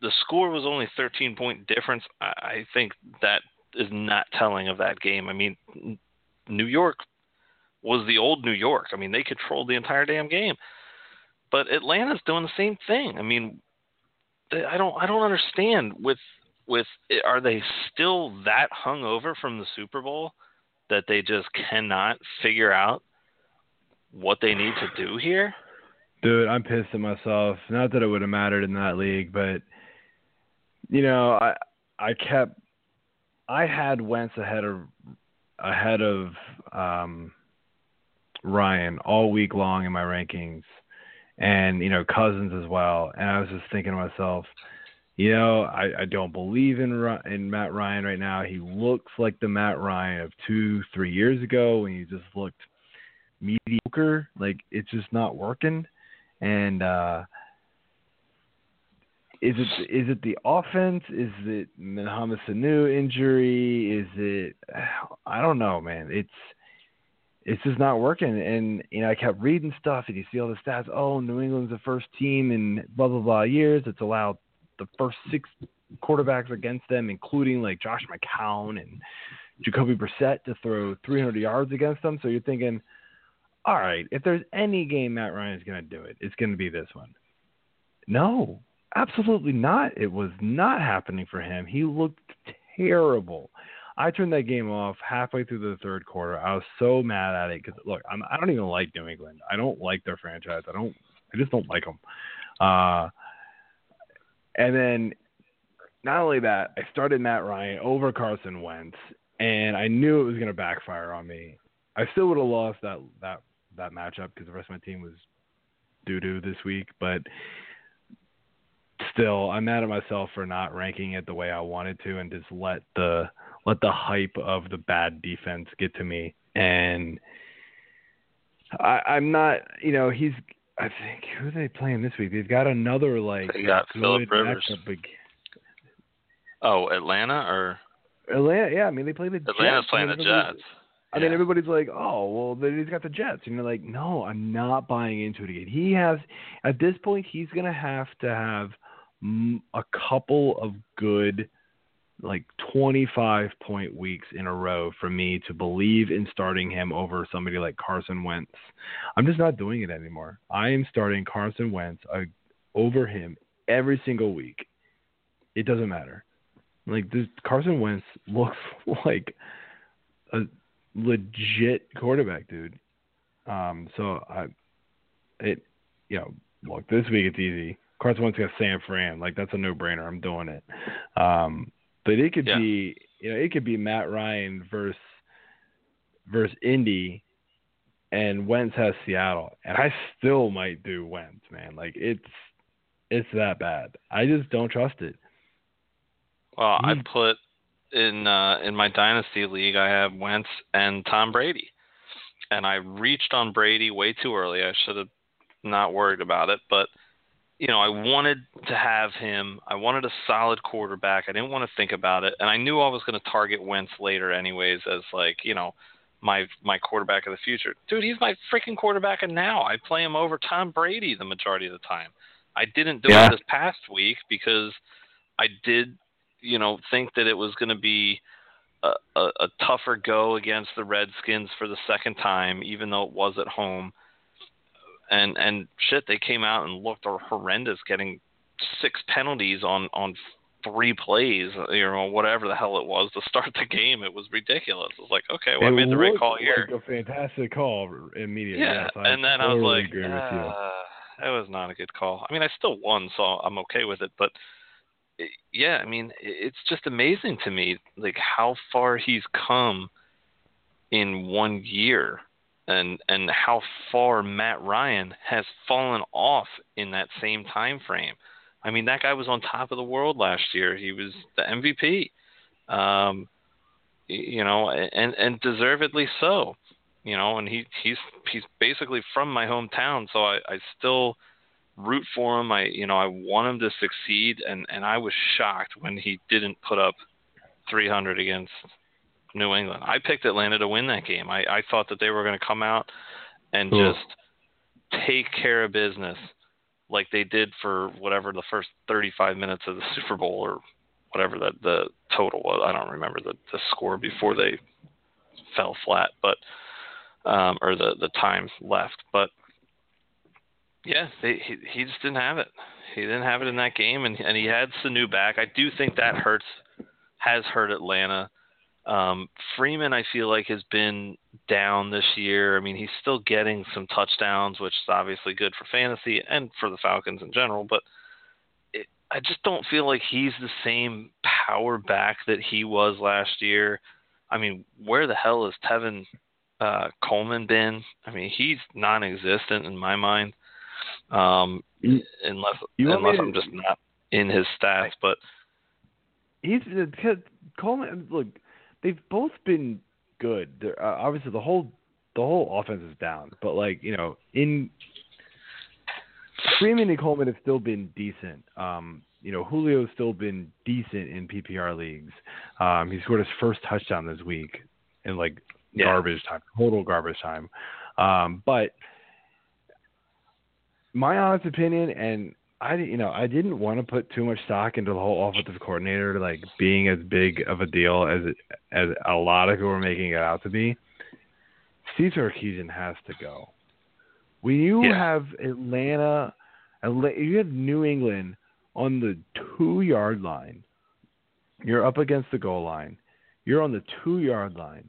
D: the score was only 13 point difference. I, think that is not telling of that game. I mean, New York was the old New York. I mean, they controlled the entire damn game. But Atlanta's doing the same thing. I mean, I don't I don't understand with with are they still that hungover from the Super Bowl that they just cannot figure out what they need to do here?
B: Dude, I'm pissed at myself. Not that it would have mattered in that league, but you know, I I kept I had Wentz ahead of ahead of um Ryan all week long in my rankings and you know Cousins as well. And I was just thinking to myself you know I, I don't believe in in Matt Ryan right now. He looks like the Matt Ryan of 2 3 years ago when he just looked mediocre. Like it's just not working. And uh is it is it the offense? Is it Mohamed Sanu injury? Is it I don't know, man. It's it's just not working. And you know, I kept reading stuff, and you see all the stats. Oh, New England's the first team in blah blah blah years that's allowed the first six quarterbacks against them, including like Josh McCown and Jacoby Brissett, to throw 300 yards against them. So you're thinking, all right, if there's any game Matt Ryan is going to do it, it's going to be this one. No, Absolutely not. It was not happening for him. He looked terrible. I turned that game off halfway through the third quarter. I was so mad at it because look, I'm, I don't even like New England. I don't like their franchise. I don't. I just don't like them. Uh, and then not only that, I started Matt Ryan over Carson Wentz, and I knew it was going to backfire on me. I still would have lost that that that matchup because the rest of my team was doo doo this week, but still I'm mad at myself for not ranking it the way I wanted to and just let the let the hype of the bad defense get to me and I I'm not you know he's I think who are they playing this week? They've got another like
D: They got
B: good
D: Phillip Rivers. Oh, Atlanta or
B: Atlanta, yeah, I mean they play the
D: Atlanta's
B: Jets.
D: playing the Jets.
B: I mean,
D: Yeah.
B: everybody's like, "Oh, well, then he's got the Jets," and you're like, "No, I'm not buying into it again." He has, at this point, he's gonna have to have a couple of good, like 25 point weeks in a row for me to believe in starting him over somebody like Carson Wentz. I'm just not doing it anymore. I am starting Carson Wentz uh, over him every single week. It doesn't matter. Like this, Carson Wentz looks like a legit quarterback, dude. Um, so I, it, you know, look, this week it's easy. Carson Wentz got San Fran, like that's a no-brainer. I'm doing it. Um, but it could
D: Yeah.
B: be, you know, it could be Matt Ryan versus versus Indy, and Wentz has Seattle, and I still might do Wentz, man. Like it's it's that bad. I just don't trust it.
D: Well, I
B: He-
D: put in uh, in my dynasty league, I have Wentz and Tom Brady, and I reached on Brady way too early. I should have not worried about it, but you know, I wanted to have him. I wanted a solid quarterback. I didn't want to think about it, and I knew I was going to target Wentz later, anyways, as like you know, my my quarterback of the future. Dude, he's my freaking quarterback, and now I play him over Tom Brady the majority of the time. I didn't do
C: Yeah.
D: it this past week because I did, you know, think that it was going to be a, a, a tougher go against the Redskins for the second time, even though it was at home. And and shit, they came out and looked horrendous, getting six penalties on on three plays, you know, whatever the hell it was to start the game. It was ridiculous. It was like, okay, well, I
B: It
D: made the right call here.
B: Like a fantastic call immediately.
D: Yeah,
B: yes,
D: and then I was like,
B: agree with you.
D: uh, that was not a good call. I mean, I still won, so I'm okay with it. But yeah, I mean, it's just amazing to me, like how far he's come in one year, and and how far Matt Ryan has fallen off in that same time frame. I mean, that guy was on top of the world last year. He was the MVP. Um, you know, and and deservedly so you know, and he he's he's basically from my hometown, so I, I still root for him. I you know I want him to succeed, and and I was shocked when he didn't put up 300 against New England. I picked Atlanta to win that game. I I thought that they were going to come out and
B: Cool.
D: just take care of business like they did for whatever the first 35 minutes of the Super Bowl or whatever that the total was. I don't remember the the score before they fell flat, but um, or the the time left. But yeah, they, he he just didn't have it. He didn't have it in that game, and and he had Sanu back. I do think that hurts, has hurt Atlanta. Um, Freeman, I feel like, has been down this year. I mean, he's still getting some touchdowns, which is obviously good for fantasy and for the Falcons in general. But it, I just don't feel like he's the same power back that he was last year. I mean, where the hell has Tevin uh, Coleman been? I mean, he's non-existent in my mind, um,
B: You-
D: unless
B: you
D: unless I'm just not in his stats. But
B: He's because Coleman. Look, they've both been good. They're, uh, obviously, the whole the whole offense is down, but like you know, in Freeman and Coleman have still been decent. Um, you know, Julio's still been decent in PPR leagues. Um, he scored his first touchdown this week in like
D: Yeah.
B: garbage time, total garbage time. Um, but my honest opinion, and I, you know, I didn't want to put too much stock into the whole offensive coordinator like being as big of a deal as it, as a lot of people are making it out to be. Steve Sarkisian has to go. When you
D: Yeah.
B: have Atlanta, Atla- you have New England on the two yard line. You're up against the goal line. You're on the two yard line.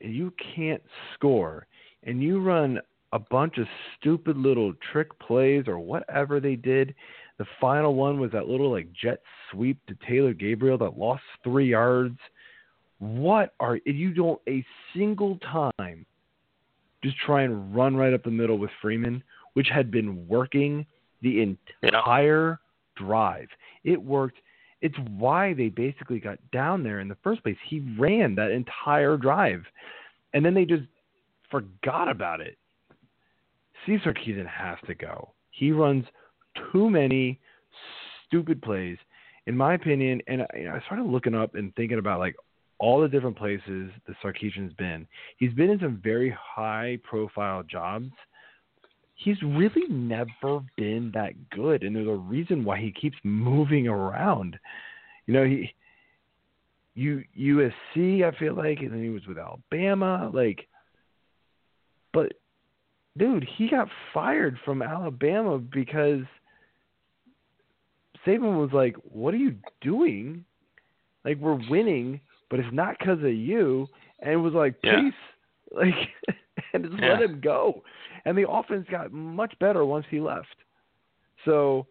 B: And you can't score. And you run a bunch of stupid little trick plays or whatever they did. The final one was that little like jet sweep to Taylor Gabriel that lost three yards. What are you don't a single time just try and run right up the middle with Freeman, which had been working the entire drive. It worked. It's why they basically got down there in the first place. He ran that entire drive, and then they just forgot about it. Steve Sarkisian has to go. He runs too many stupid plays, in my opinion. And I, you know, I started looking up and thinking about like all the different places the Sarkisian's been. He's been in some very high-profile jobs. He's really never been that good, and there's a reason why he keeps moving around. You know, he you USC, I feel like, and then he was with Alabama, like. But dude, he got fired from Alabama because Saban was like, "What are you doing? Like we're winning, but it's not because of you." And it was like,
D: Yeah.
B: "Peace," like, and just let him go. And the offense got much better once he left. So,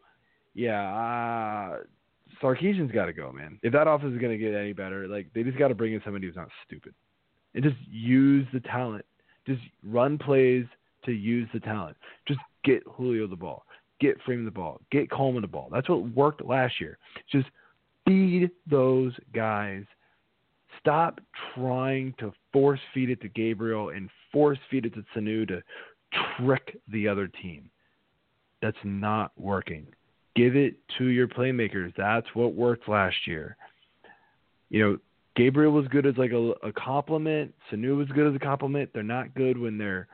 B: yeah, uh, Sarkisian's got to go, man. If that offense is going to get any better, like they just got to bring in somebody who's not stupid and just use the talent. Just run plays to use the talent. Just get Julio the ball, get Freeman the ball, get Coleman the ball. That's what worked last year. Just feed those guys stop trying to force feed it to Gabriel and force feed it to Sanu to trick the other team. That's not working. Give it to your playmakers. That's what worked last year. You know, Gabriel was good as like a, a complement. Sanu was good as a complement. They're not good when they're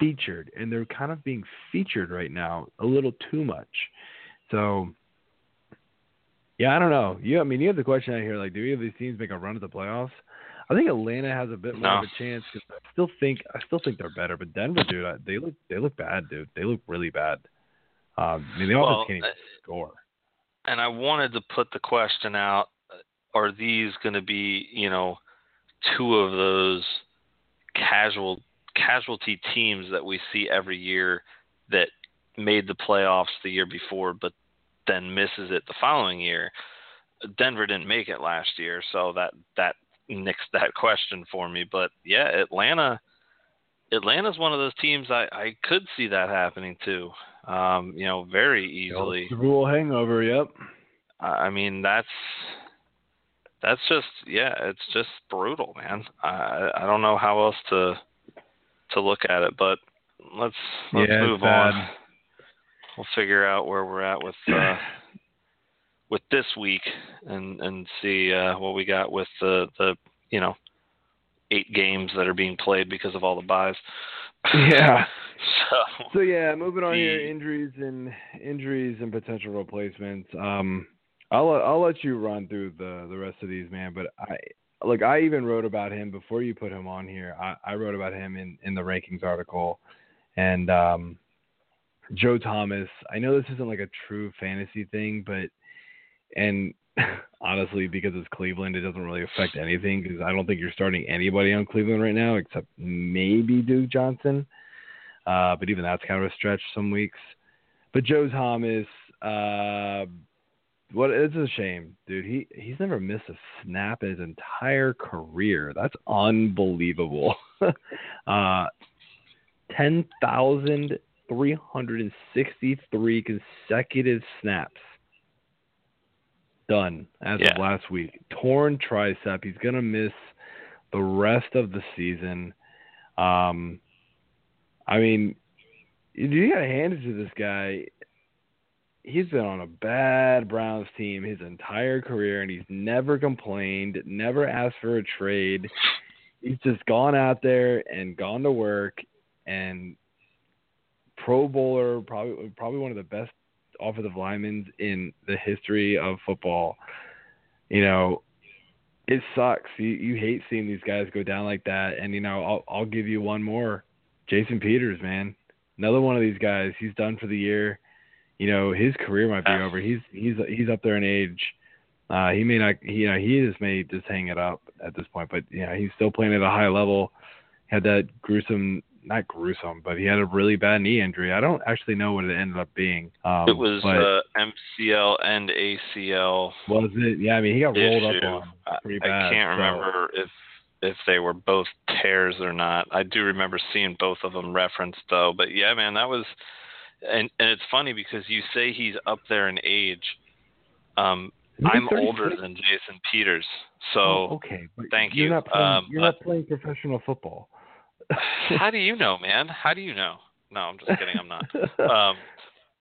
B: featured, and they're kind of being featured right now a little too much. So, yeah, I don't know. You, I mean, you have the question out here, like, do any of these teams make a run at the playoffs? I think Atlanta has a bit more
D: no.
B: of a chance because I still think I still think they're better. But Denver, dude, I, they look they look bad, dude. They look really bad. Um, I mean, they
D: well,
B: almost can't even
D: uh,
B: score.
D: And I wanted to put the question out: Are these going to be, you know, two of those casual casualty teams that we see every year that made the playoffs the year before, but then misses it the following year? Denver didn't make it last year, so that that nixed that question for me. But yeah, Atlanta. Atlanta's one of those teams I, I could see that happening too. Um, you know, very easily.
B: The rule hangover, yep.
D: I mean, that's that's just yeah, it's just brutal, man. I I don't know how else to to look at it, but let's let's
B: yeah,
D: move on. We'll figure out where we're at with uh, with this week and and see uh, what we got with the the you know eight games that are being played because of all the byes.
B: Yeah.
D: so,
B: so yeah, moving on
D: the,
B: here, injuries and injuries and potential replacements. Um, I'll I'll let you run through the the rest of these, man. But I look, I even wrote about him before you put him on here. I, I wrote about him in in the rankings article, and um, Joe Thomas. I know this isn't like a true fantasy thing, but and honestly, because it's Cleveland, it doesn't really affect anything because I don't think you're starting anybody on Cleveland right now except maybe Duke Johnson. Uh, but even that's kind of a stretch some weeks. But Joe Thomas, uh, what it's a shame, dude. He he's never missed a snap in his entire career. That's unbelievable. uh, ten thousand three hundred and sixty-three consecutive snaps done as
D: Yeah.
B: of last week. Torn tricep. He's gonna miss the rest of the season. Um, I mean, you gotta hand it to this guy. He's been on a bad Browns team his entire career, and he's never complained, never asked for a trade. He's just gone out there and gone to work and Pro Bowler, probably probably one of the best offensive linemen in the history of football. You know, it sucks. You you hate seeing these guys go down like that. And you know, I'll I'll give you one more. Jason Peters, man, another one of these guys. He's done for the year. You know, his career might be
D: Yeah.
B: over. He's he's he's up there in age. Uh, he may not. He, you know, he just may just hang it up at this point. But you know, he's still playing at a high level. Had that gruesome, not gruesome, but he had a really bad knee injury. I don't actually know what it ended up being. Um,
D: it was uh, MCL and ACL
B: was it? Yeah, I mean, he got rolled up on
D: I,
B: pretty
D: I can't
B: so-
D: remember if if they were both tears or not. I do remember seeing both of them referenced though. But yeah, man, that was and and it's funny because you say he's up there in age. Um, I'm
B: 36?
D: older than Jason Peters, so
B: Oh, okay, but
D: thank
B: you're
D: you.
B: Not playing,
D: Um,
B: you're
D: but-
B: not playing professional football.
D: how do you know, man? How do you know? No, I'm just kidding. I'm not. um,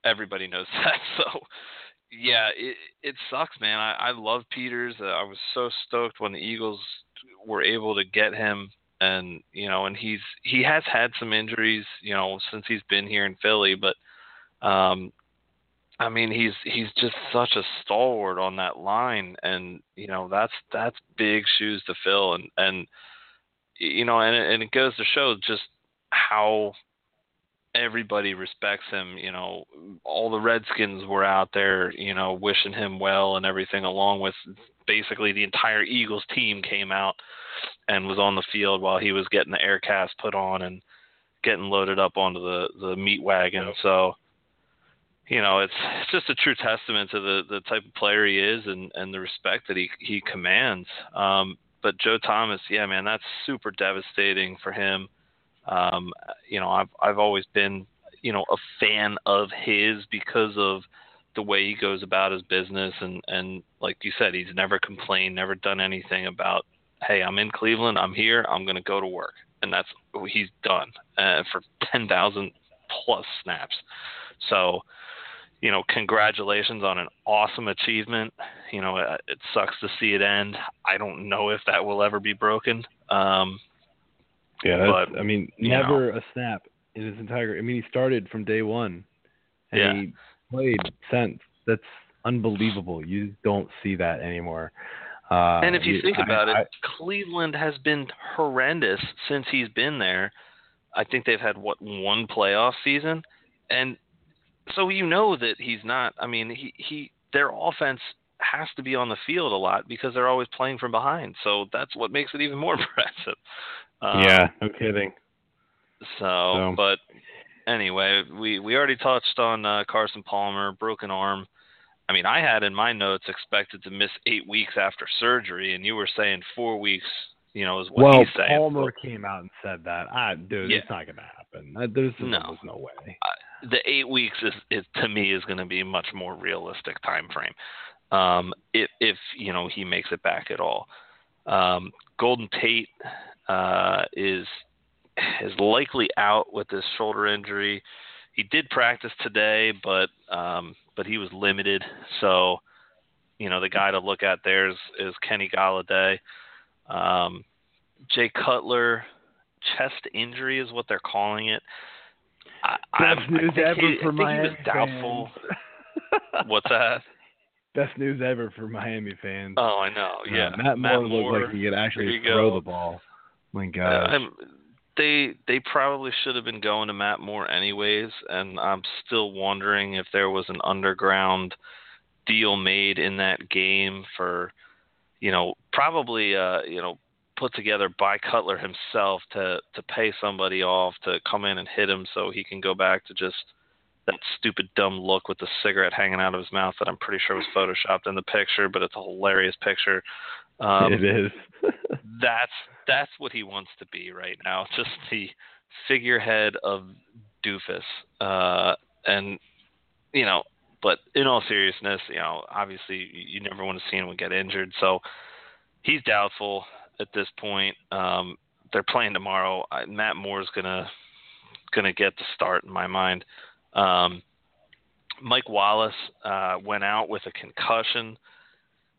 D: everybody knows that. So, yeah, it it sucks, man. I, I love Peters. Uh, I was so stoked when the Eagles were able to get him, and you know, and he's he has had some injuries, you know, since he's been here in Philly, but um, I mean, he's he's just such a stalwart on that line, and you know, that's that's big shoes to fill, and and you know, and and it goes to show just how everybody respects him. You know, all the Redskins were out there, you know, wishing him well and everything, along with basically the entire Eagles team came out and was on the field while he was getting the air cast put on and getting loaded up onto the the meat wagon. So, you know, it's just a true testament to the the type of player he is and and the respect that he he commands. Um, but Joe Thomas, yeah, man, that's super devastating for him. Um, you know, I've I've always been, you know, a fan of his because of the way he goes about his business and and like you said, he's never complained, never done anything about hey, I'm in Cleveland. I'm here. I'm going to go to work, and that's what he's done uh, for 10,000 plus snaps. So, you know, congratulations on an awesome achievement. You know, it, it sucks to see it end. I don't know if that will ever be broken. Um,
B: yeah,
D: but,
B: I mean, never a snap in his entire. I mean, he started from day one, and
D: Yeah.
B: he played since. That's unbelievable. You don't see that anymore. Uh,
D: And if you think
B: I-
D: about
B: I-
D: it, Cleveland has been horrendous since he's been there. I think they've had what one playoff season, and so you know that he's not. I mean, he he their offense has to be on the field a lot because they're always playing from behind. So that's what makes it even more impressive. Um,
B: yeah, no kidding.
D: So,
B: So-
D: but anyway, we we already touched on uh, Carson Palmer, broken arm. I mean, I had in my notes expected to miss eight weeks after surgery, and you were saying four weeks. You know, is what
B: well,
D: he's saying.
B: Palmer came out and said that. I, dude,
D: Yeah.
B: it's not gonna happen. There's,
D: No.
B: there's no way.
D: The eight weeks is, is to me is going to be a much more realistic time frame. Um, if if you know he makes it back at all. Um, Golden Tate uh, is is likely out with this shoulder injury. He did practice today, but um, but he was limited. So you know the guy to look at there is, is Kenny Golladay. Um, Jay Cutler chest injury is what they're calling it. I, I,
B: Best
D: I
B: news
D: think
B: ever
D: he,
B: for
D: I think he was
B: Miami
D: doubtful.
B: fans.
D: What's that?
B: Best news ever for Miami fans.
D: Oh, I know.
B: Uh,
D: Yeah,
B: Matt, Moore looked like he could actually throw
D: go.
B: the ball. My
D: Uh,
B: God.
D: I'm, they they probably should have been going to Matt Moore anyways, and I'm still wondering if there was an underground deal made in that game for, you know, probably uh, you know, put together by Cutler himself to to pay somebody off to come in and hit him so he can go back to just that stupid dumb look with the cigarette hanging out of his mouth that I'm pretty sure was photoshopped in the picture, but it's a hilarious picture. Um,
B: it is.
D: that's that's what he wants to be right now. Just the figurehead of doofus. Uh, and you know, but in all seriousness, you know, obviously you you never want to see anyone get injured. So he's doubtful at this point. Um, they're playing tomorrow. I, Matt Moore's gonna gonna get the start in my mind. Um, Mike Wallace uh, went out with a concussion.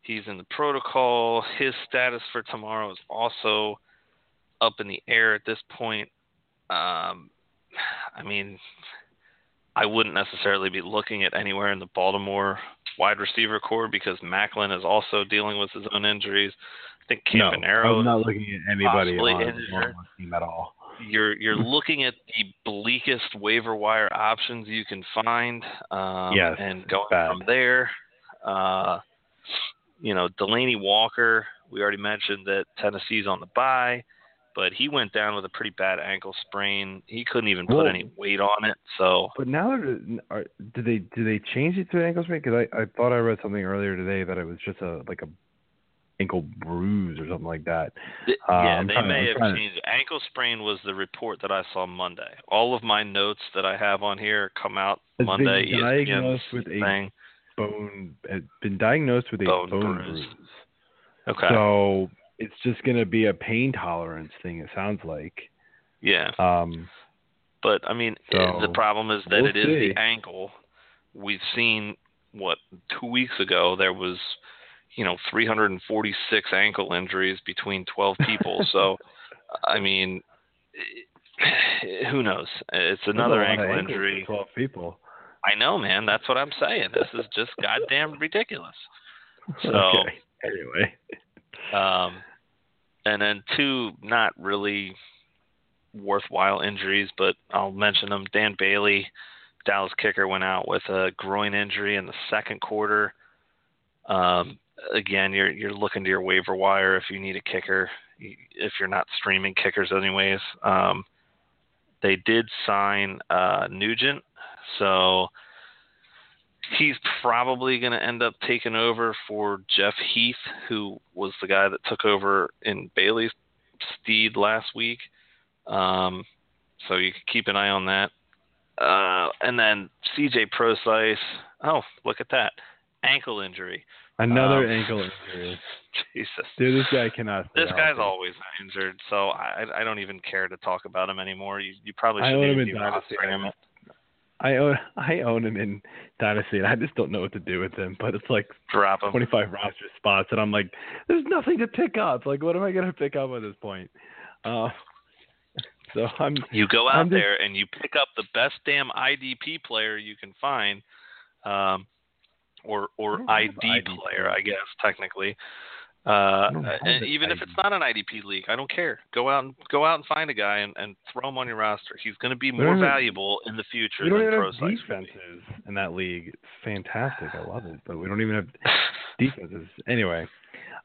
D: He's in the protocol. His status for tomorrow is also up in the air at this point. Um, I mean, I wouldn't necessarily be looking at anywhere in the Baltimore wide receiver corps because Maclin is also dealing with his own injuries. Think
B: no,
D: Campanaro
B: I'm not looking at anybody on the
D: injured.
B: Team at all.
D: you're you're looking at the bleakest waiver wire options you can find, um,
B: Yes,
D: and going
B: bad.
D: from there. Uh, you know, Delanie Walker. We already mentioned that Tennessee's on the bye, but he went down with a pretty bad ankle sprain. He couldn't even put
B: Well-
D: any weight on it. So
B: But now, are, did they did they change it to an ankle sprain? Because I, I thought I read something earlier today that it was just a like a ankle bruise or something like that.
D: th-
B: Uh,
D: yeah,
B: I'm
D: they
B: trying
D: may
B: I'm
D: have
B: trying to-
D: changed. Ankle sprain was the report that I saw Monday. All of my notes that I have on here come out
B: Has
D: Monday.
B: been diagnosed with a
D: thing.
B: Bone been diagnosed with a
D: Bone
B: bone,
D: bruise.
B: bruise.
D: Okay.
B: So it's just going to be a pain tolerance thing. It sounds like.
D: yeah.
B: Um,
D: But I mean,
B: So,
D: the problem is that
B: we'll
D: it is
B: see.
D: the ankle. We've seen what two weeks ago there was, you know, 346 ankle injuries between 12 people. so, I mean, who knows? It's another ankle injury.
B: Twelve people.
D: I know, man. That's what I'm saying. This is just goddamn ridiculous. So,
B: okay. Anyway.
D: um, and then two not really worthwhile injuries, but I'll mention them. Dan Bailey, Dallas kicker, went out with a groin injury in the second quarter. Um, again, you're you're looking to your waiver wire if you need a kicker, if you're not streaming kickers anyways. Um, they did sign uh, Nugent, so he's probably going to end up taking over for Jeff Heath, who was the guy that took over in Bailey's steed last week. Um, so you can keep an eye on that. Uh, and then CJ Prosise. Oh, look at that ankle injury.
B: Another
D: Um,
B: ankle injury.
D: Jesus.
B: Dude, this guy cannot.
D: This guy's
B: healthy.
D: always injured, so I I don't even care to talk about him anymore. You you probably
B: I
D: shouldn't
B: own him in Dynasty.
D: him.
B: I own I own him in Dynasty, and I just don't know what to do with him. But it's like
D: Drop him.
B: 25 roster spots, and I'm like, there's nothing to pick up. Like, what am I gonna pick up at this point? Uh, so I'm
D: You go out
B: I'm just-
D: there and you pick up the best damn IDP player you can find, um, or or ID
B: IDP.
D: player, I guess technically. Uh, and
B: an
D: even if it's not an IDP league, I don't care. Go out and go out and find a guy and, and throw him on your roster. He's going to be more valuable in the future
B: we don't
D: than
B: even
D: Pro
B: have defenses in that league. It's fantastic. I love it, but we don't even have defenses. Anyway,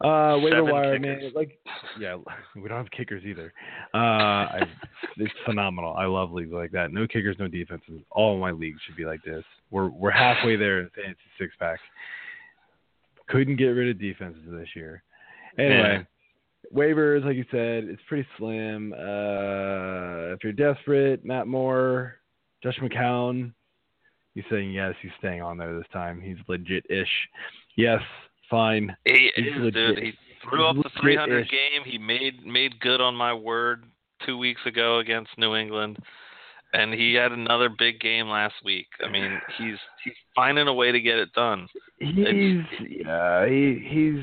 B: uh, waiver wire,
D: kickers.
B: man. Like, yeah, we don't have kickers either. Uh, I, it's phenomenal. I love leagues like that. No kickers, no defenses. All my leagues should be like this. We're we're halfway there in fantasy six pack. Couldn't get rid of defenses this year. Anyway, waivers, like you said, it's pretty slim. Uh, if you're desperate, Matt Moore, Josh McCown, he's saying yes, he's staying on there this time. He's legit-ish. Yes, fine.
D: He
B: He's
D: is, dude. He threw up the 300
B: legit-ish.
D: game. He made made good on my word two weeks ago against New England, and he had another big game last week. I mean, he's he's finding a way to get it done.
B: He's yeah, he he's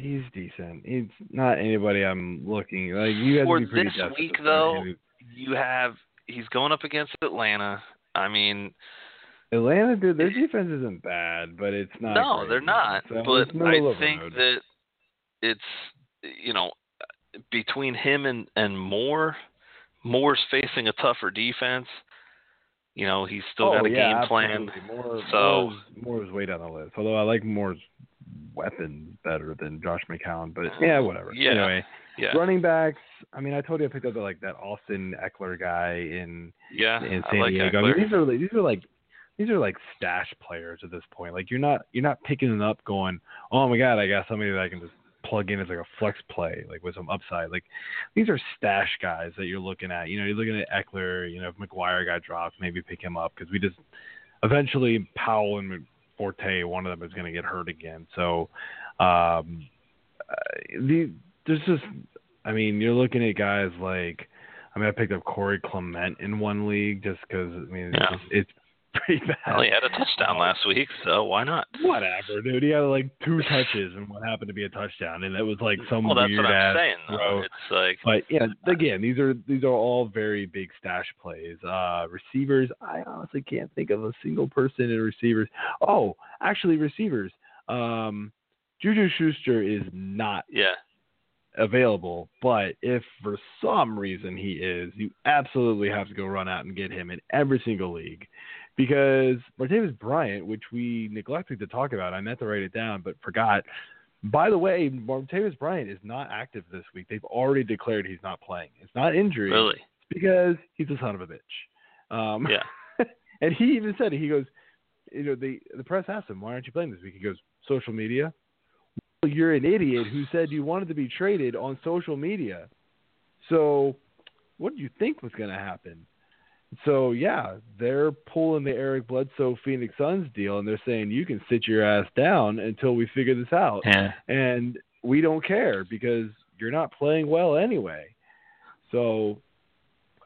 B: he's decent. He's not anybody I'm looking like. You have
D: For
B: to be pretty
D: this week, though. You have he's going up against Atlanta. I mean,
B: Atlanta, dude, their defense isn't bad, but it's not.
D: no,
B: great.
D: they're not.
B: So
D: but I think
B: road.
D: that it's you know between him and and Moore, Moore's facing a tougher defense. You know, he's still
B: oh,
D: got a oh,
B: yeah,
D: game plan.
B: More,
D: So-
B: Moore's, Moore's way down the list. Although I like Moore's weapon better than Josh McCown, but uh, yeah, whatever.
D: Yeah.
B: Anyway,
D: Yeah,
B: running backs. I mean, I told you I picked up like that Austin Ekeler guy in
D: yeah.
B: in San
D: like
B: Diego. I mean, these are these are like these are like stash players at this point. Like you're not you're not picking them up going, oh my god, I got somebody that I can just plug in as like a flex play, like with some upside. Like these are stash guys that you're looking at. You know, you're looking at Ekeler. You know, if McGuire got dropped, maybe pick him up because we just eventually Powell and Forte, one of them is going to get hurt again. So um, uh, the there's just I mean, you're looking at guys like I mean, I picked up Corey Clement in one league just because I mean
D: Yeah.
B: just, it's pretty bad.
D: Well, he had a touchdown last week, so why not?
B: Whatever, dude. He had like two touches and what happened to be a touchdown, and it was like some
D: Well, that's
B: weird
D: what I'm
B: ass
D: saying.
B: Throw.
D: It's like
B: But yeah, again, these are these are all very big stash plays. Uh receivers, I honestly can't think of a single person in receivers. Oh, actually receivers. Um Juju Schuster is not
D: yeah,
B: available, but if for some reason he is, you absolutely have to go run out and get him in every single league. Because Martavis Bryant, which we neglected to talk about, I meant to write it down but forgot. By the way, Martavis Bryant is not active this week. They've already declared he's not playing. It's not injury.
D: really.
B: It's because he's a son of a bitch. Um,
D: Yeah.
B: and he even said it. He goes, you know, the the press asked him, "Why aren't you playing this week?" He goes, "Social media." You're an idiot who said you wanted to be traded on social media. So, what do you think was going to happen? So yeah, they're pulling the Eric Bledsoe Phoenix Suns deal, and they're saying you can sit your ass down until we figure this out,
D: Yeah.
B: and we don't care because you're not playing well anyway. So,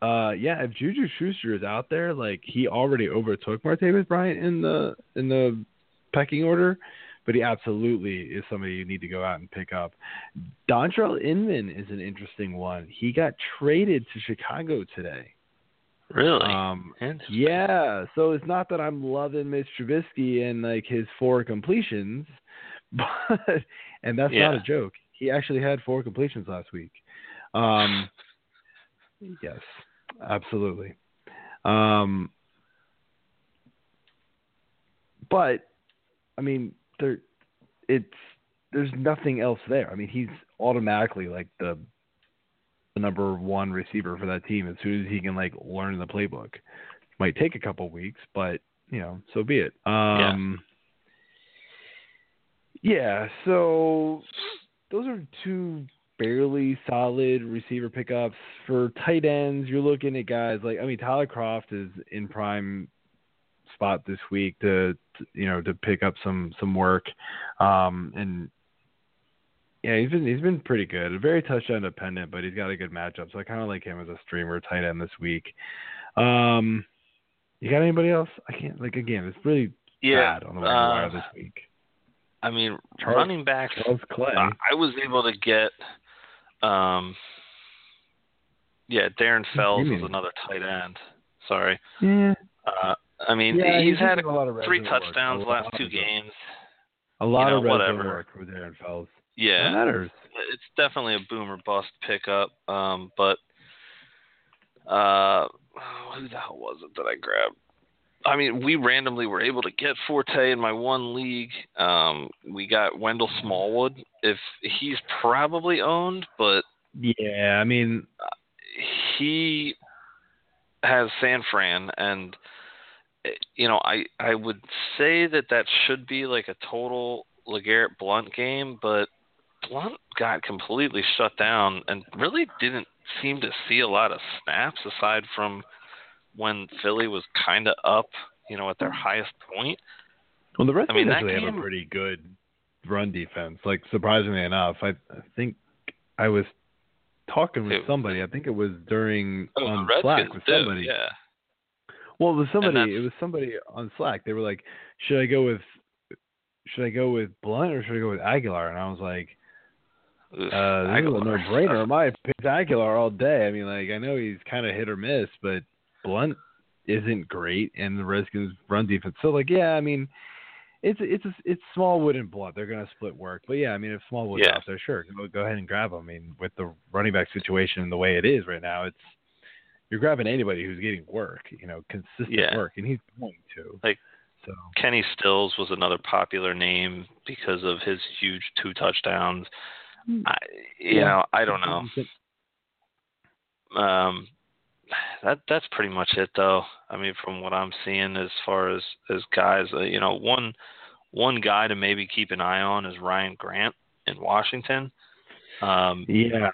B: uh, yeah, if Juju Schuster is out there, like he already overtook Martavis Bryant in the in the pecking order, but he absolutely is somebody you need to go out and pick up. Dontrell Inman is an interesting one. He got traded to Chicago today.
D: Really.
B: Um, yeah, so it's not that I'm loving Mitch Trubisky and like his four completions, but and that's not a joke. He actually had four completions last week. Um, yes, absolutely. Um, but I mean, there, it's there's nothing else there. I mean, he's automatically like the the number one receiver for that team as soon as he can like learn the playbook. Might take a couple weeks, but you know, so be it. Um yeah. so those are two barely solid receiver pickups. For tight ends, you're looking at guys like I mean Tyler Kroft is in prime spot this week to, to you know to pick up some some work, um, and yeah, he's been he's been pretty good. Very touchdown dependent, but he's got a good matchup. So I kind of like him as a streamer tight end this week. Um, you got anybody else? I can't like again. It's really
D: Yeah.
B: bad on the wire
D: uh,
B: this week.
D: I mean,
B: Charles-
D: running backs.
B: Charles Clay.
D: I I was able to get, um, yeah, Darren Fells was another tight end. Sorry.
B: yeah,
D: Uh, I mean,
B: yeah,
D: he's had
B: doing a lot of
D: three touchdowns
B: A
D: last two games.
B: A lot
D: you
B: of
D: know,
B: zone
D: whatever.
B: work for Darren Fells.
D: Yeah,
B: matters.
D: it's definitely a boomer bust pickup. Um, but uh, who the hell was it that I grabbed? I mean, we randomly were able to get Forte in my one league. Um, we got Wendell Smallwood. If he's probably owned, but
B: Yeah, I mean,
D: he has San Fran, and you know, I I would say that that should be like a total LeGarrette Blount game, but Blount got completely shut down and really didn't seem to see a lot of snaps aside from when Philly was kind of up, you know, at their highest point.
B: well, the Redskins
D: I mean,
B: actually have a pretty good run defense. Like surprisingly enough, I, I think I was talking with
D: It-
B: somebody. I think it was during
D: Oh,
B: on
D: the
B: um,
D: Slack
B: with
D: do,
B: somebody.
D: yeah.
B: Well, it was somebody. It was somebody on Slack. They were like, "Should I go with, should I go with Blount or should I go with Agholor?" And I was like,
D: Oof,
B: Uh, this
D: Agholor.
B: is a no-brainer. My pick Agholor all day. I mean, like I know he's kind of hit or miss, but Blount isn't great, and the Redskins' run defense. So, like, yeah, I mean, it's it's it's Smallwood and Blount. They're gonna split work, but yeah, I mean, if Smallwood's
D: Yeah.
B: out there, sure, go, go ahead and grab him. I mean, with the running back situation and the way it is right now, it's you're grabbing anybody who's getting work, you know, consistent
D: Yeah.
B: work, and he's going to.
D: Like,
B: so
D: Kenny Stills was another popular name because of his huge two touchdowns. I, you
B: Yeah.
D: know, I don't know. Um, that that's pretty much it, though. I mean, from what I'm seeing, as far as as guys, uh, you know, one one guy to maybe keep an eye on is Ryan Grant in Washington. Um,
B: Yeah,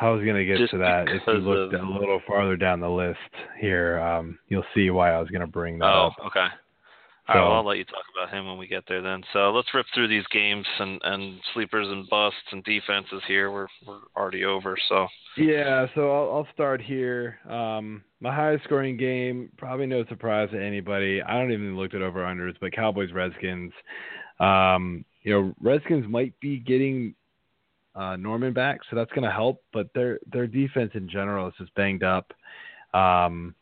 B: I was gonna get to that. If you look
D: of-
B: a little farther down the list here, um, you'll see why I was gonna bring that
D: oh,
B: up.
D: okay. All right,
B: So-
D: well, I'll let you talk about him when we get there then. So let's rip through these games and, and sleepers and busts and defenses here. We're we're already over, so
B: Yeah, so I'll, I'll start here. Um, my highest scoring game, probably no surprise to anybody. I don't even look at over unders, but Cowboys Redskins. Um, you know, Redskins might be getting uh, Norman back, so that's going to help. But their their defense in general is just banged up. Um,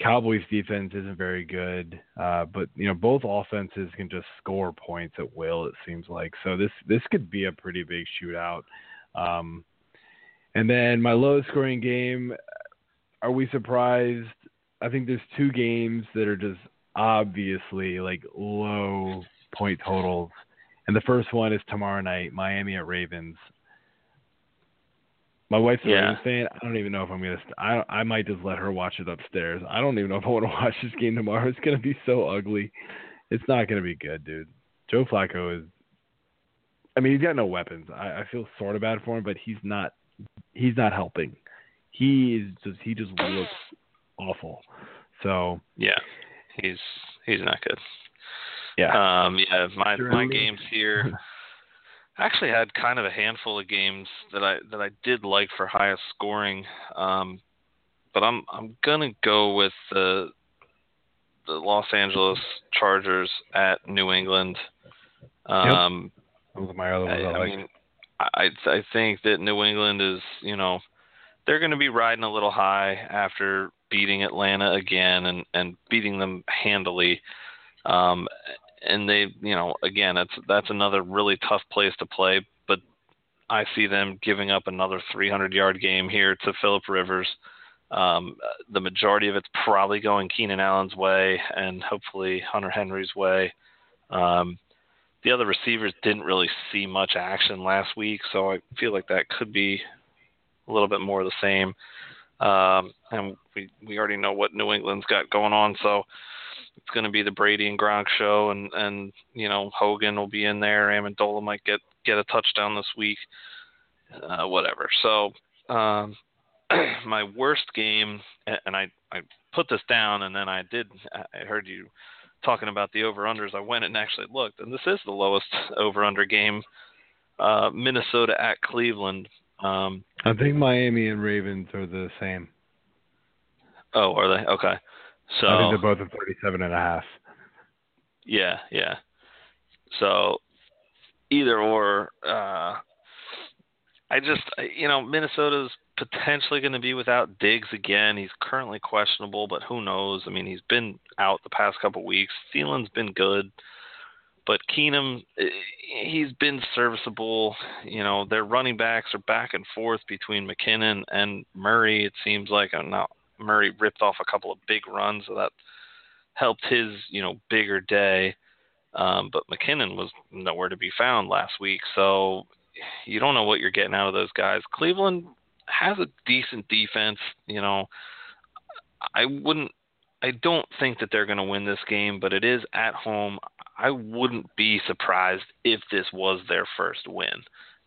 B: Cowboys defense isn't very good, uh, but you know both offenses can just score points at will. It seems like so this this could be a pretty big shootout. Um, and then my lowest scoring game, are we surprised? I think there's two games that are just obviously like low point totals. And the first one is tomorrow night, Miami at Ravens. My wife's a
D: Yeah.
B: Ravens fan. I don't even know if I'm gonna. St- I I might just let her watch it upstairs. I don't even know if I want to watch this game tomorrow. It's gonna be so ugly. It's not gonna be good, dude. Joe Flacco is. I mean, he's got no weapons. I, I feel sort of bad for him, but he's not. He's not helping. He is just. He just looks awful. So
D: yeah, he's he's not good.
B: Yeah.
D: Um, yeah, my my games here. I actually had kind of a handful of games that I that I did like for highest scoring, um, but I'm I'm gonna go with the the Los Angeles Chargers at New England. Um,
B: are my other ones. I,
D: I, I
B: like.
D: mean, I I think that New England is you know they're going to be riding a little high after beating Atlanta again and and beating them handily. Um, and they you know again that's that's another really tough place to play, but I see them giving up another 300 yard game here to Philip Rivers. Um, the majority of it's probably going Keenan Allen's way and hopefully Hunter Henry's way. Um, the other receivers didn't really see much action last week, so I feel like that could be a little bit more of the same. Um, and we we already know what New England's got going on, so it's going to be the Brady and Gronk show, and and you know Hogan will be in there. Amendola might get get a touchdown this week, uh, whatever. So um, my worst game, and I I put this down, and then I did I heard you talking about the over unders, I went and actually looked, and this is the lowest over under game. Uh, Minnesota at Cleveland. Um,
B: I think Miami and Ravens are the same.
D: Oh, are they? Okay. So
B: I think they're both at 37 and a half.
D: Yeah, yeah. So either or, uh, I just, you know, Minnesota's potentially going to be without Diggs again. He's currently questionable, but who knows? I mean, he's been out the past couple weeks. Thielen's been good, but Keenum, eh, he's been serviceable. You know, their running backs are back and forth between McKinnon and Murray. It seems like I'm now Murray ripped off a couple of big runs, so that helped his, you know, bigger day. Um, but McKinnon was nowhere to be found last week, so you don't know what you're getting out of those guys. Cleveland has a decent defense. You know, I wouldn't. I don't think that they're going to win this game, but it is at home. I wouldn't be surprised if this was their first win.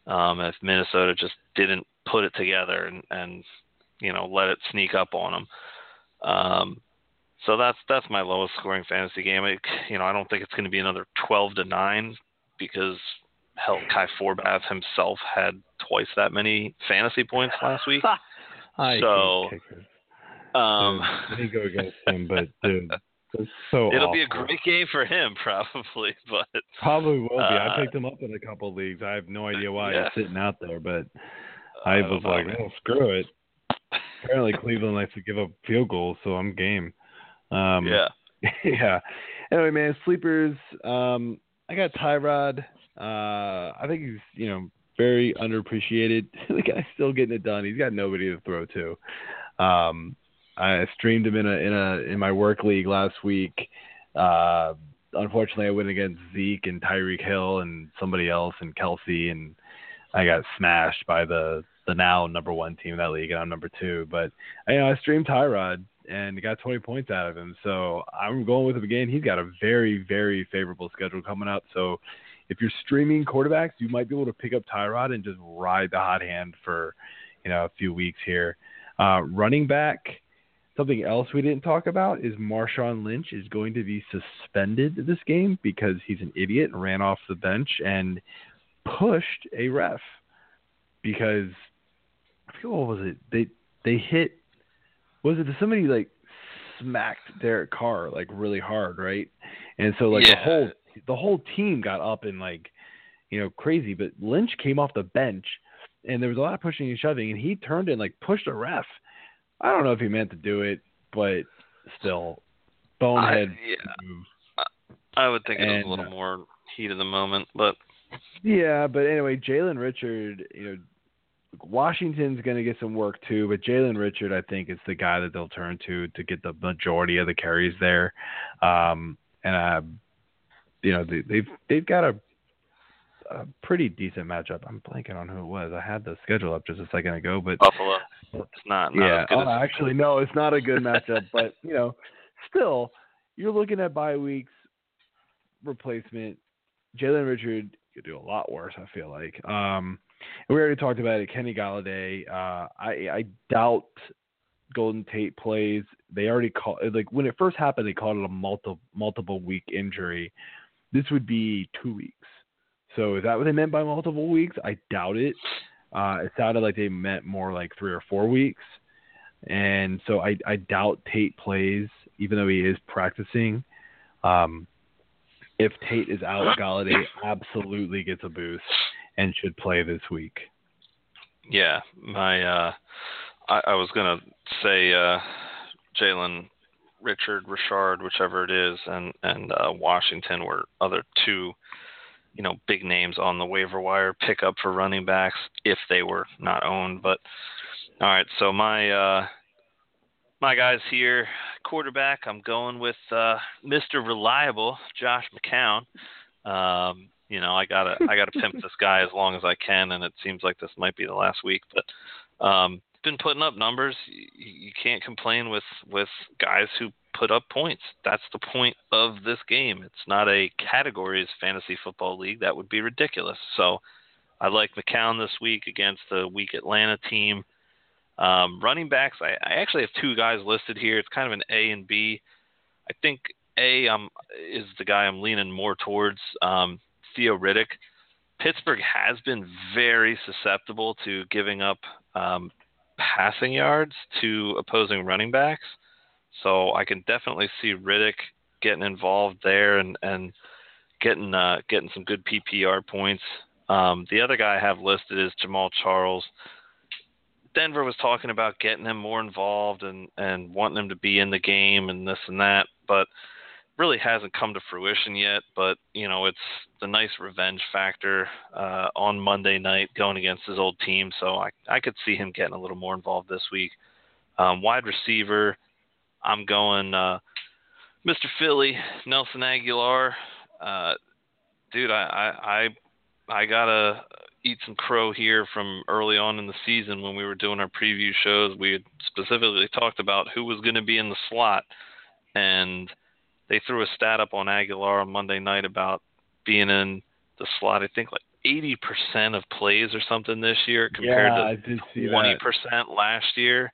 D: Um, if Minnesota just didn't put it together and, and you know let it sneak up on them. Um, so that's that's my lowest scoring fantasy game. I, you know, I don't think it's going to be another 12 to nine because hell, Kai Forbath himself had twice that many fantasy points last week.
B: I
D: so,
B: um, dude, me go against him, but dude, it's so
D: it'll
B: awful.
D: be a great game for him, probably. But
B: probably will be.
D: uh,
B: I picked him up in a couple leagues. I have no idea why
D: yeah.
B: he's sitting out there, but I
D: I
B: was
D: don't know,
B: like, oh, screw it. Apparently, Cleveland likes to give up field goals, so I'm game. Um,
D: yeah,
B: yeah. Anyway, man, sleepers. Um, I got Tyrod. Uh, I think he's you know very underappreciated. the guy's still getting it done. He's got nobody to throw to. Um, I streamed him in a in a in my work league last week. Uh, unfortunately, I went against Zeke and Tyreek Hill and somebody else and Kelce, and I got smashed by the the now number one team in that league, and I'm number two. But you know, I streamed Tyrod and got 20 points out of him. So I'm going with him again. He's got a very, very favorable schedule coming up. So if you're streaming quarterbacks, you might be able to pick up Tyrod and just ride the hot hand for, you know, a few weeks here. Uh, running back, something else we didn't talk about is Marshawn Lynch is going to be suspended this game because he's an idiot and ran off the bench and pushed a ref because I forget what was it they they hit was it somebody like smacked Derek Carr like really hard, right? And so like the whole the whole team got up and like you know crazy, but Lynch came off the bench and there was a lot of pushing and shoving, and he turned and like pushed a ref. I don't know if he meant to do it, but still, bonehead
D: I- yeah.
B: move.
D: I would think it was a little
B: uh,
D: more heat of the moment, but
B: Yeah, but anyway, Jalen Richard, you know, Washington's going to get some work too, but Jalen Richard, I think, is the guy that they'll turn to to get the majority of the carries there. Um, and uh, you know, they, they've they've got a a pretty decent matchup. I'm blanking on who it was. I had the schedule up just a second ago, but
D: Buffalo. It's not. not
B: yeah. Oh, actually, no, it's not a good matchup. but you know, still, you're looking at bye weeks replacement. Jalen Richard could do a lot worse. I feel like. Um, we already talked about it. Kenny Golladay. Uh, I I doubt Golden Tate plays. They already call like when it first happened. They called it a multiple multiple week injury. This would be two weeks. So is that what they meant by multiple weeks? I doubt it. Uh, it sounded like they meant more like three or four weeks. And so I, I doubt Tate plays, even though he is practicing. Um, if Tate is out, Golladay absolutely gets a boost and should play this week.
D: Yeah, my uh, I, I was gonna say uh, Jalen, Richard, Richard, whichever it is, and and uh, Washington were other two, you know, big names on the waiver wire pickup for running backs if they were not owned. But all right, so my uh, my guys here, quarterback, I'm going with uh, Mr. Reliable, Josh McCown. Um, you know, I gotta I gotta pimp this guy as long as I can, and it seems like this might be the last week. But um, been putting up numbers. You, you can't complain with with guys who put up points. That's the point of this game. It's not a categories fantasy football league. That would be ridiculous. So I like McCown this week against the weak Atlanta team. Um, running backs, I, I actually have two guys listed here. It's kind of an A and B. I think A um is the guy I'm leaning more towards. Um, Theo Riddick. Pittsburgh has been very susceptible to giving up um, passing yards to opposing running backs. So I can definitely see Riddick getting involved there and and getting uh, getting some good PPR points. Um, the other guy I have listed is Jamaal Charles. Denver was talking about getting him more involved and and wanting him to be in the game and this and that, but really hasn't come to fruition yet. But you know, it's the nice revenge factor uh, on Monday night going against his old team. So I I could see him getting a little more involved this week. Um, wide receiver, I'm going uh, Mr. Philly, Nelson Agholor. Uh, dude, I, I I I gotta eat some crow here from early on in the season when we were doing our preview shows. We had specifically talked about who was going to be in the slot, and they threw a stat up on Agholor on Monday night about being in the slot. I think like 80% of plays or something this year compared
B: yeah,
D: to 20% last year.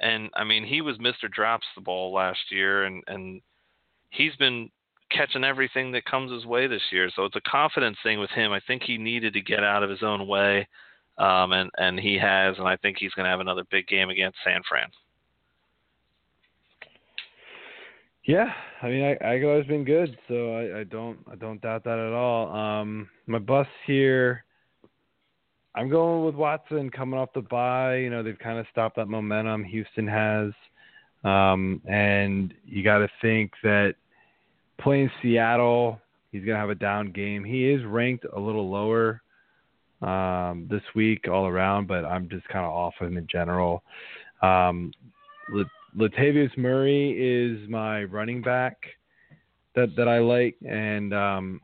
D: And I mean, he was Mr. Drops the ball last year, and and he's been catching everything that comes his way this year. So it's a confidence thing with him. I think he needed to get out of his own way, um, and and he has, and I think he's going to have another big game against San Fran.
B: Yeah, I mean, I, Agholor's been good, so I, I don't I don't doubt that at all. Um, my bus here. I'm going with Watson coming off the bye. You know, they've kind of stopped that momentum. Houston has. Um, and you got to think that playing Seattle, he's to have a down game. He is ranked a little lower um, this week all around, but I'm just kind of off him in general. Um, Latavius Murray is my running back that that I like, and um,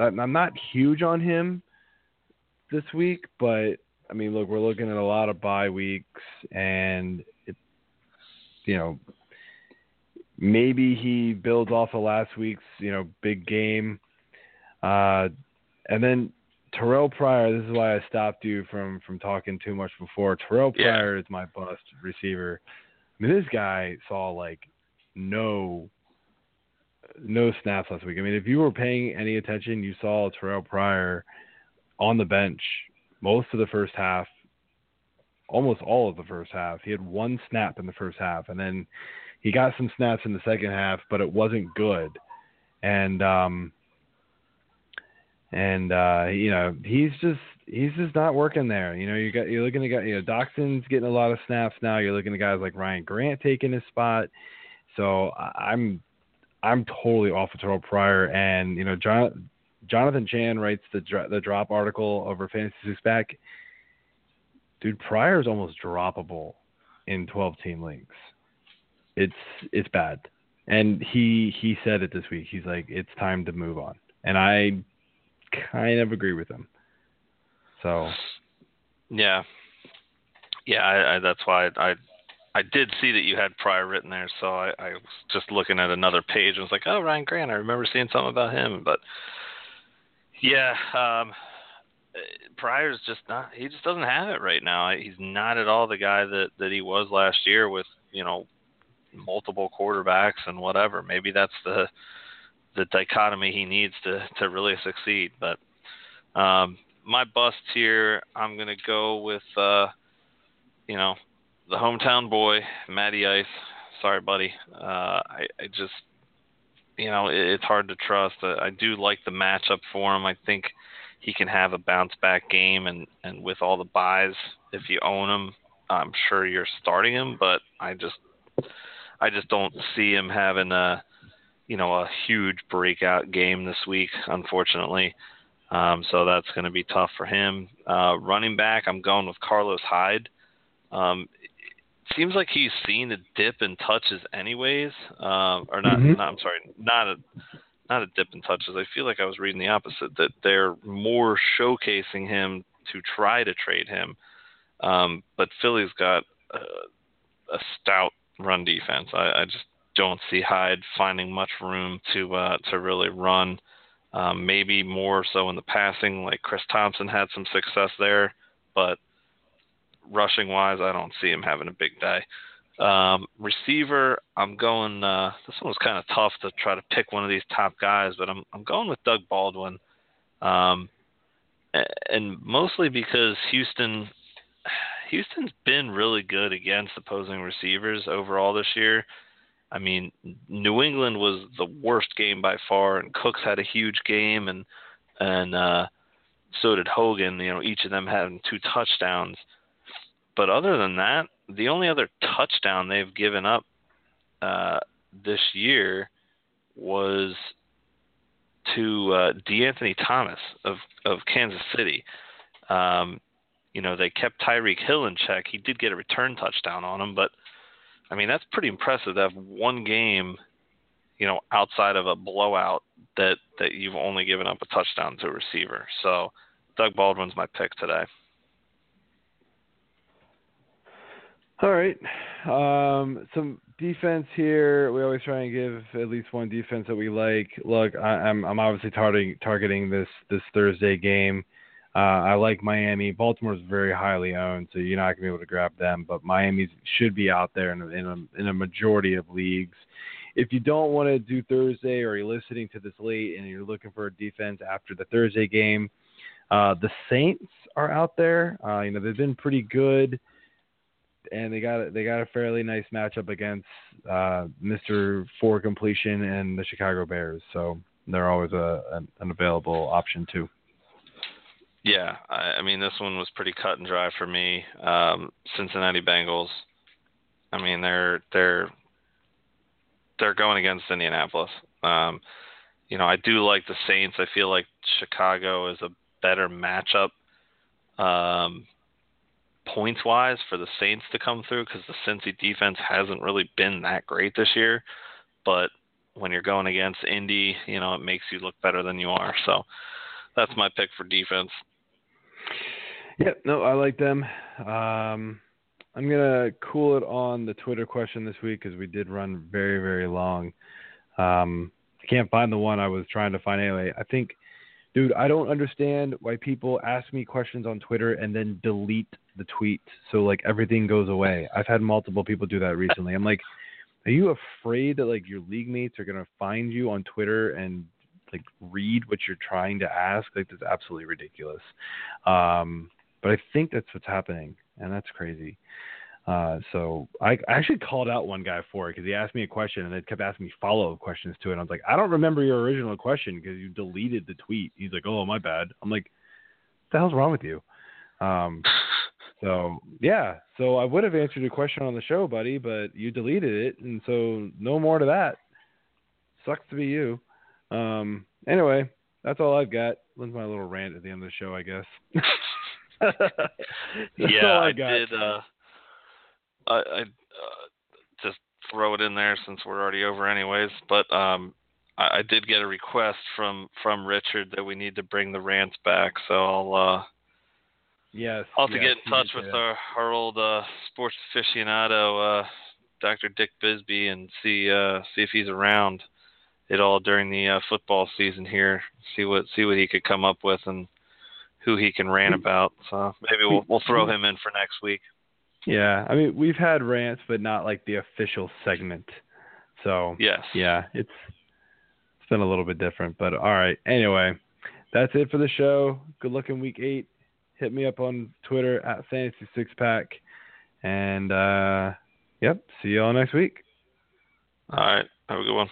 B: I'm not huge on him this week, but I mean, look, we're looking at a lot of bye weeks, and it, you know, maybe he builds off of last week's, you know, big game, uh, and then Terrell Pryor. This is why I stopped you from from talking too much before. Terrell Pryor yeah. is my bust receiver. I mean, this guy saw like no no snaps last week. I mean, if you were paying any attention, you saw Terrell Pryor on the bench most of the first half, almost all of the first half. He had one snap in the first half, and then he got some snaps in the second half, but it wasn't good. And um, and uh, you know he's just he's just not working there. You know you got you're looking at you know Doctson's getting a lot of snaps now. You're looking at guys like Ryan Grant taking his spot. So I'm I'm totally off of Terrell Pryor, and you know John Jonathan Chan writes the the drop article over Fantasy Six Pack. Dude, Pryor is almost droppable in 12 team leagues. It's it's bad, and he he said it this week. He's like, it's time to move on, and I kind of agree with him. So,
D: yeah, yeah, I, I, that's why I I did see that you had Pryor written there, so I, I was just looking at another page and was like, oh, Ryan Grant. I remember seeing something about him, but yeah, um, Pryor's just not. He just doesn't have it right now. He's not at all the guy that that he was last year with you know multiple quarterbacks and whatever. Maybe that's the the dichotomy he needs to to really succeed. But um, my bust here, I'm gonna go with uh, you know the hometown boy, Matty Ice. Sorry, buddy. Uh, I, I just you know, it's hard to trust. Uh, I do like the matchup for him. I think he can have a bounce back game, and and with all the byes, if you own him, I'm sure you're starting him. But I just, I just don't see him having a, you know, a huge breakout game this week, unfortunately. Um, so that's going to be tough for him. Uh, running back, I'm going with Carlos Hyde. Um, seems like he's seen a dip in touches anyways, uh, or not, mm-hmm. not. I'm sorry, not a not a dip in touches. I feel like I was reading the opposite that they're more showcasing him to try to trade him. Um, but Philly's got a, a stout run defense. I, I, just don't see Hyde finding much room to uh, to really run. Um, maybe more so in the passing, like Chris Thompson had some success there, but rushing wise, I don't see him having a big day. Um, receiver, I'm going. Uh, this one was kind of tough to try to pick one of these top guys, but I'm I'm going with Doug Baldwin, um, and mostly because Houston, Houston's been really good against opposing receivers overall this year. I mean, New England was the worst game by far, and Cooks had a huge game, and and uh, so did Hogan. You know, each of them having two touchdowns. But other than that, the only other touchdown they've given up uh, this year was to uh, De'Anthony Thomas of of Kansas City. Um, you know, they kept Tyreek Hill in check. He did get a return touchdown on him, but I mean, that's pretty impressive to have one game, you know, outside of a blowout that that you've only given up a touchdown to a receiver. So, Doug Baldwin's my pick today.
B: All right. Um, some defense here. We always try and give at least one defense that we like. Look, I, am I'm, I'm obviously targeting targeting this this Thursday game. Uh, I like Miami. Baltimore's very highly owned, so you're not gonna be able to grab them. But Miami should be out there in a, in a, in a majority of leagues. If you don't want to do Thursday, or you're listening to this late and you're looking for a defense after the Thursday game, uh, the Saints are out there. Uh, you know they've been pretty good, and they got they got a fairly nice matchup against uh, Mr. For completion and the Chicago Bears. So they're always a an, an available option too.
D: Yeah, I, I mean this one was pretty cut and dry for me. Um, Cincinnati Bengals. I mean they're they're they're going against Indianapolis. Um, you know I do like the Saints. I feel like Chicago is a better matchup um, points wise for the Saints to come through because the Cincy defense hasn't really been that great this year. But when you're going against Indy, you know it makes you look better than you are. So that's my pick for defense.
B: Yep, no, I like them. Um, I'm gonna cool it on the Twitter question this week because we did run very, very long. Um, I can't find the one I was trying to find anyway. I think, dude, I don't understand why people ask me questions on Twitter and then delete the tweet so like everything goes away. I've had multiple people do that recently. I'm like, are you afraid that like your league mates are gonna find you on Twitter and like read what you're trying to ask. Like that's absolutely ridiculous. Um, but I think that's what's happening, and that's crazy. Uh, so I, I actually called out one guy for it because he asked me a question and they kept asking me follow up questions to it. And I was like, I don't remember your original question because you deleted the tweet. He's like, Oh, my bad. I'm like, what the hell's wrong with you? Um, so yeah, so I would have answered your question on the show, buddy, but you deleted it, and so no more to that. Sucks to be you. Um, anyway, that's all I've got. When's my little rant at the end of the show, I guess.
D: yeah,
B: I,
D: I did. Uh, I, I uh, just throw it in there since we're already over, anyways. But um, I, I did get a request from from Richard that we need to bring the rants back, so I'll. Uh,
B: Yes.
D: I'll have
B: yes,
D: to get in touch with our, our old uh, sports aficionado, uh, Dr. Dick Bisbee, and see uh, see if he's around it all during the uh, football season here. See what see what he could come up with and who he can rant about. So maybe we'll we'll throw him in for next week.
B: Yeah, I mean we've had rants, but not like the official segment. So
D: Yes.
B: yeah, it's it's been a little bit different, but all right. Anyway, that's it for the show. Good luck in week eight. Hit me up on Twitter at Fantasy Six Pack, and uh, yep, see y'all next week.
D: All right. Have a good one.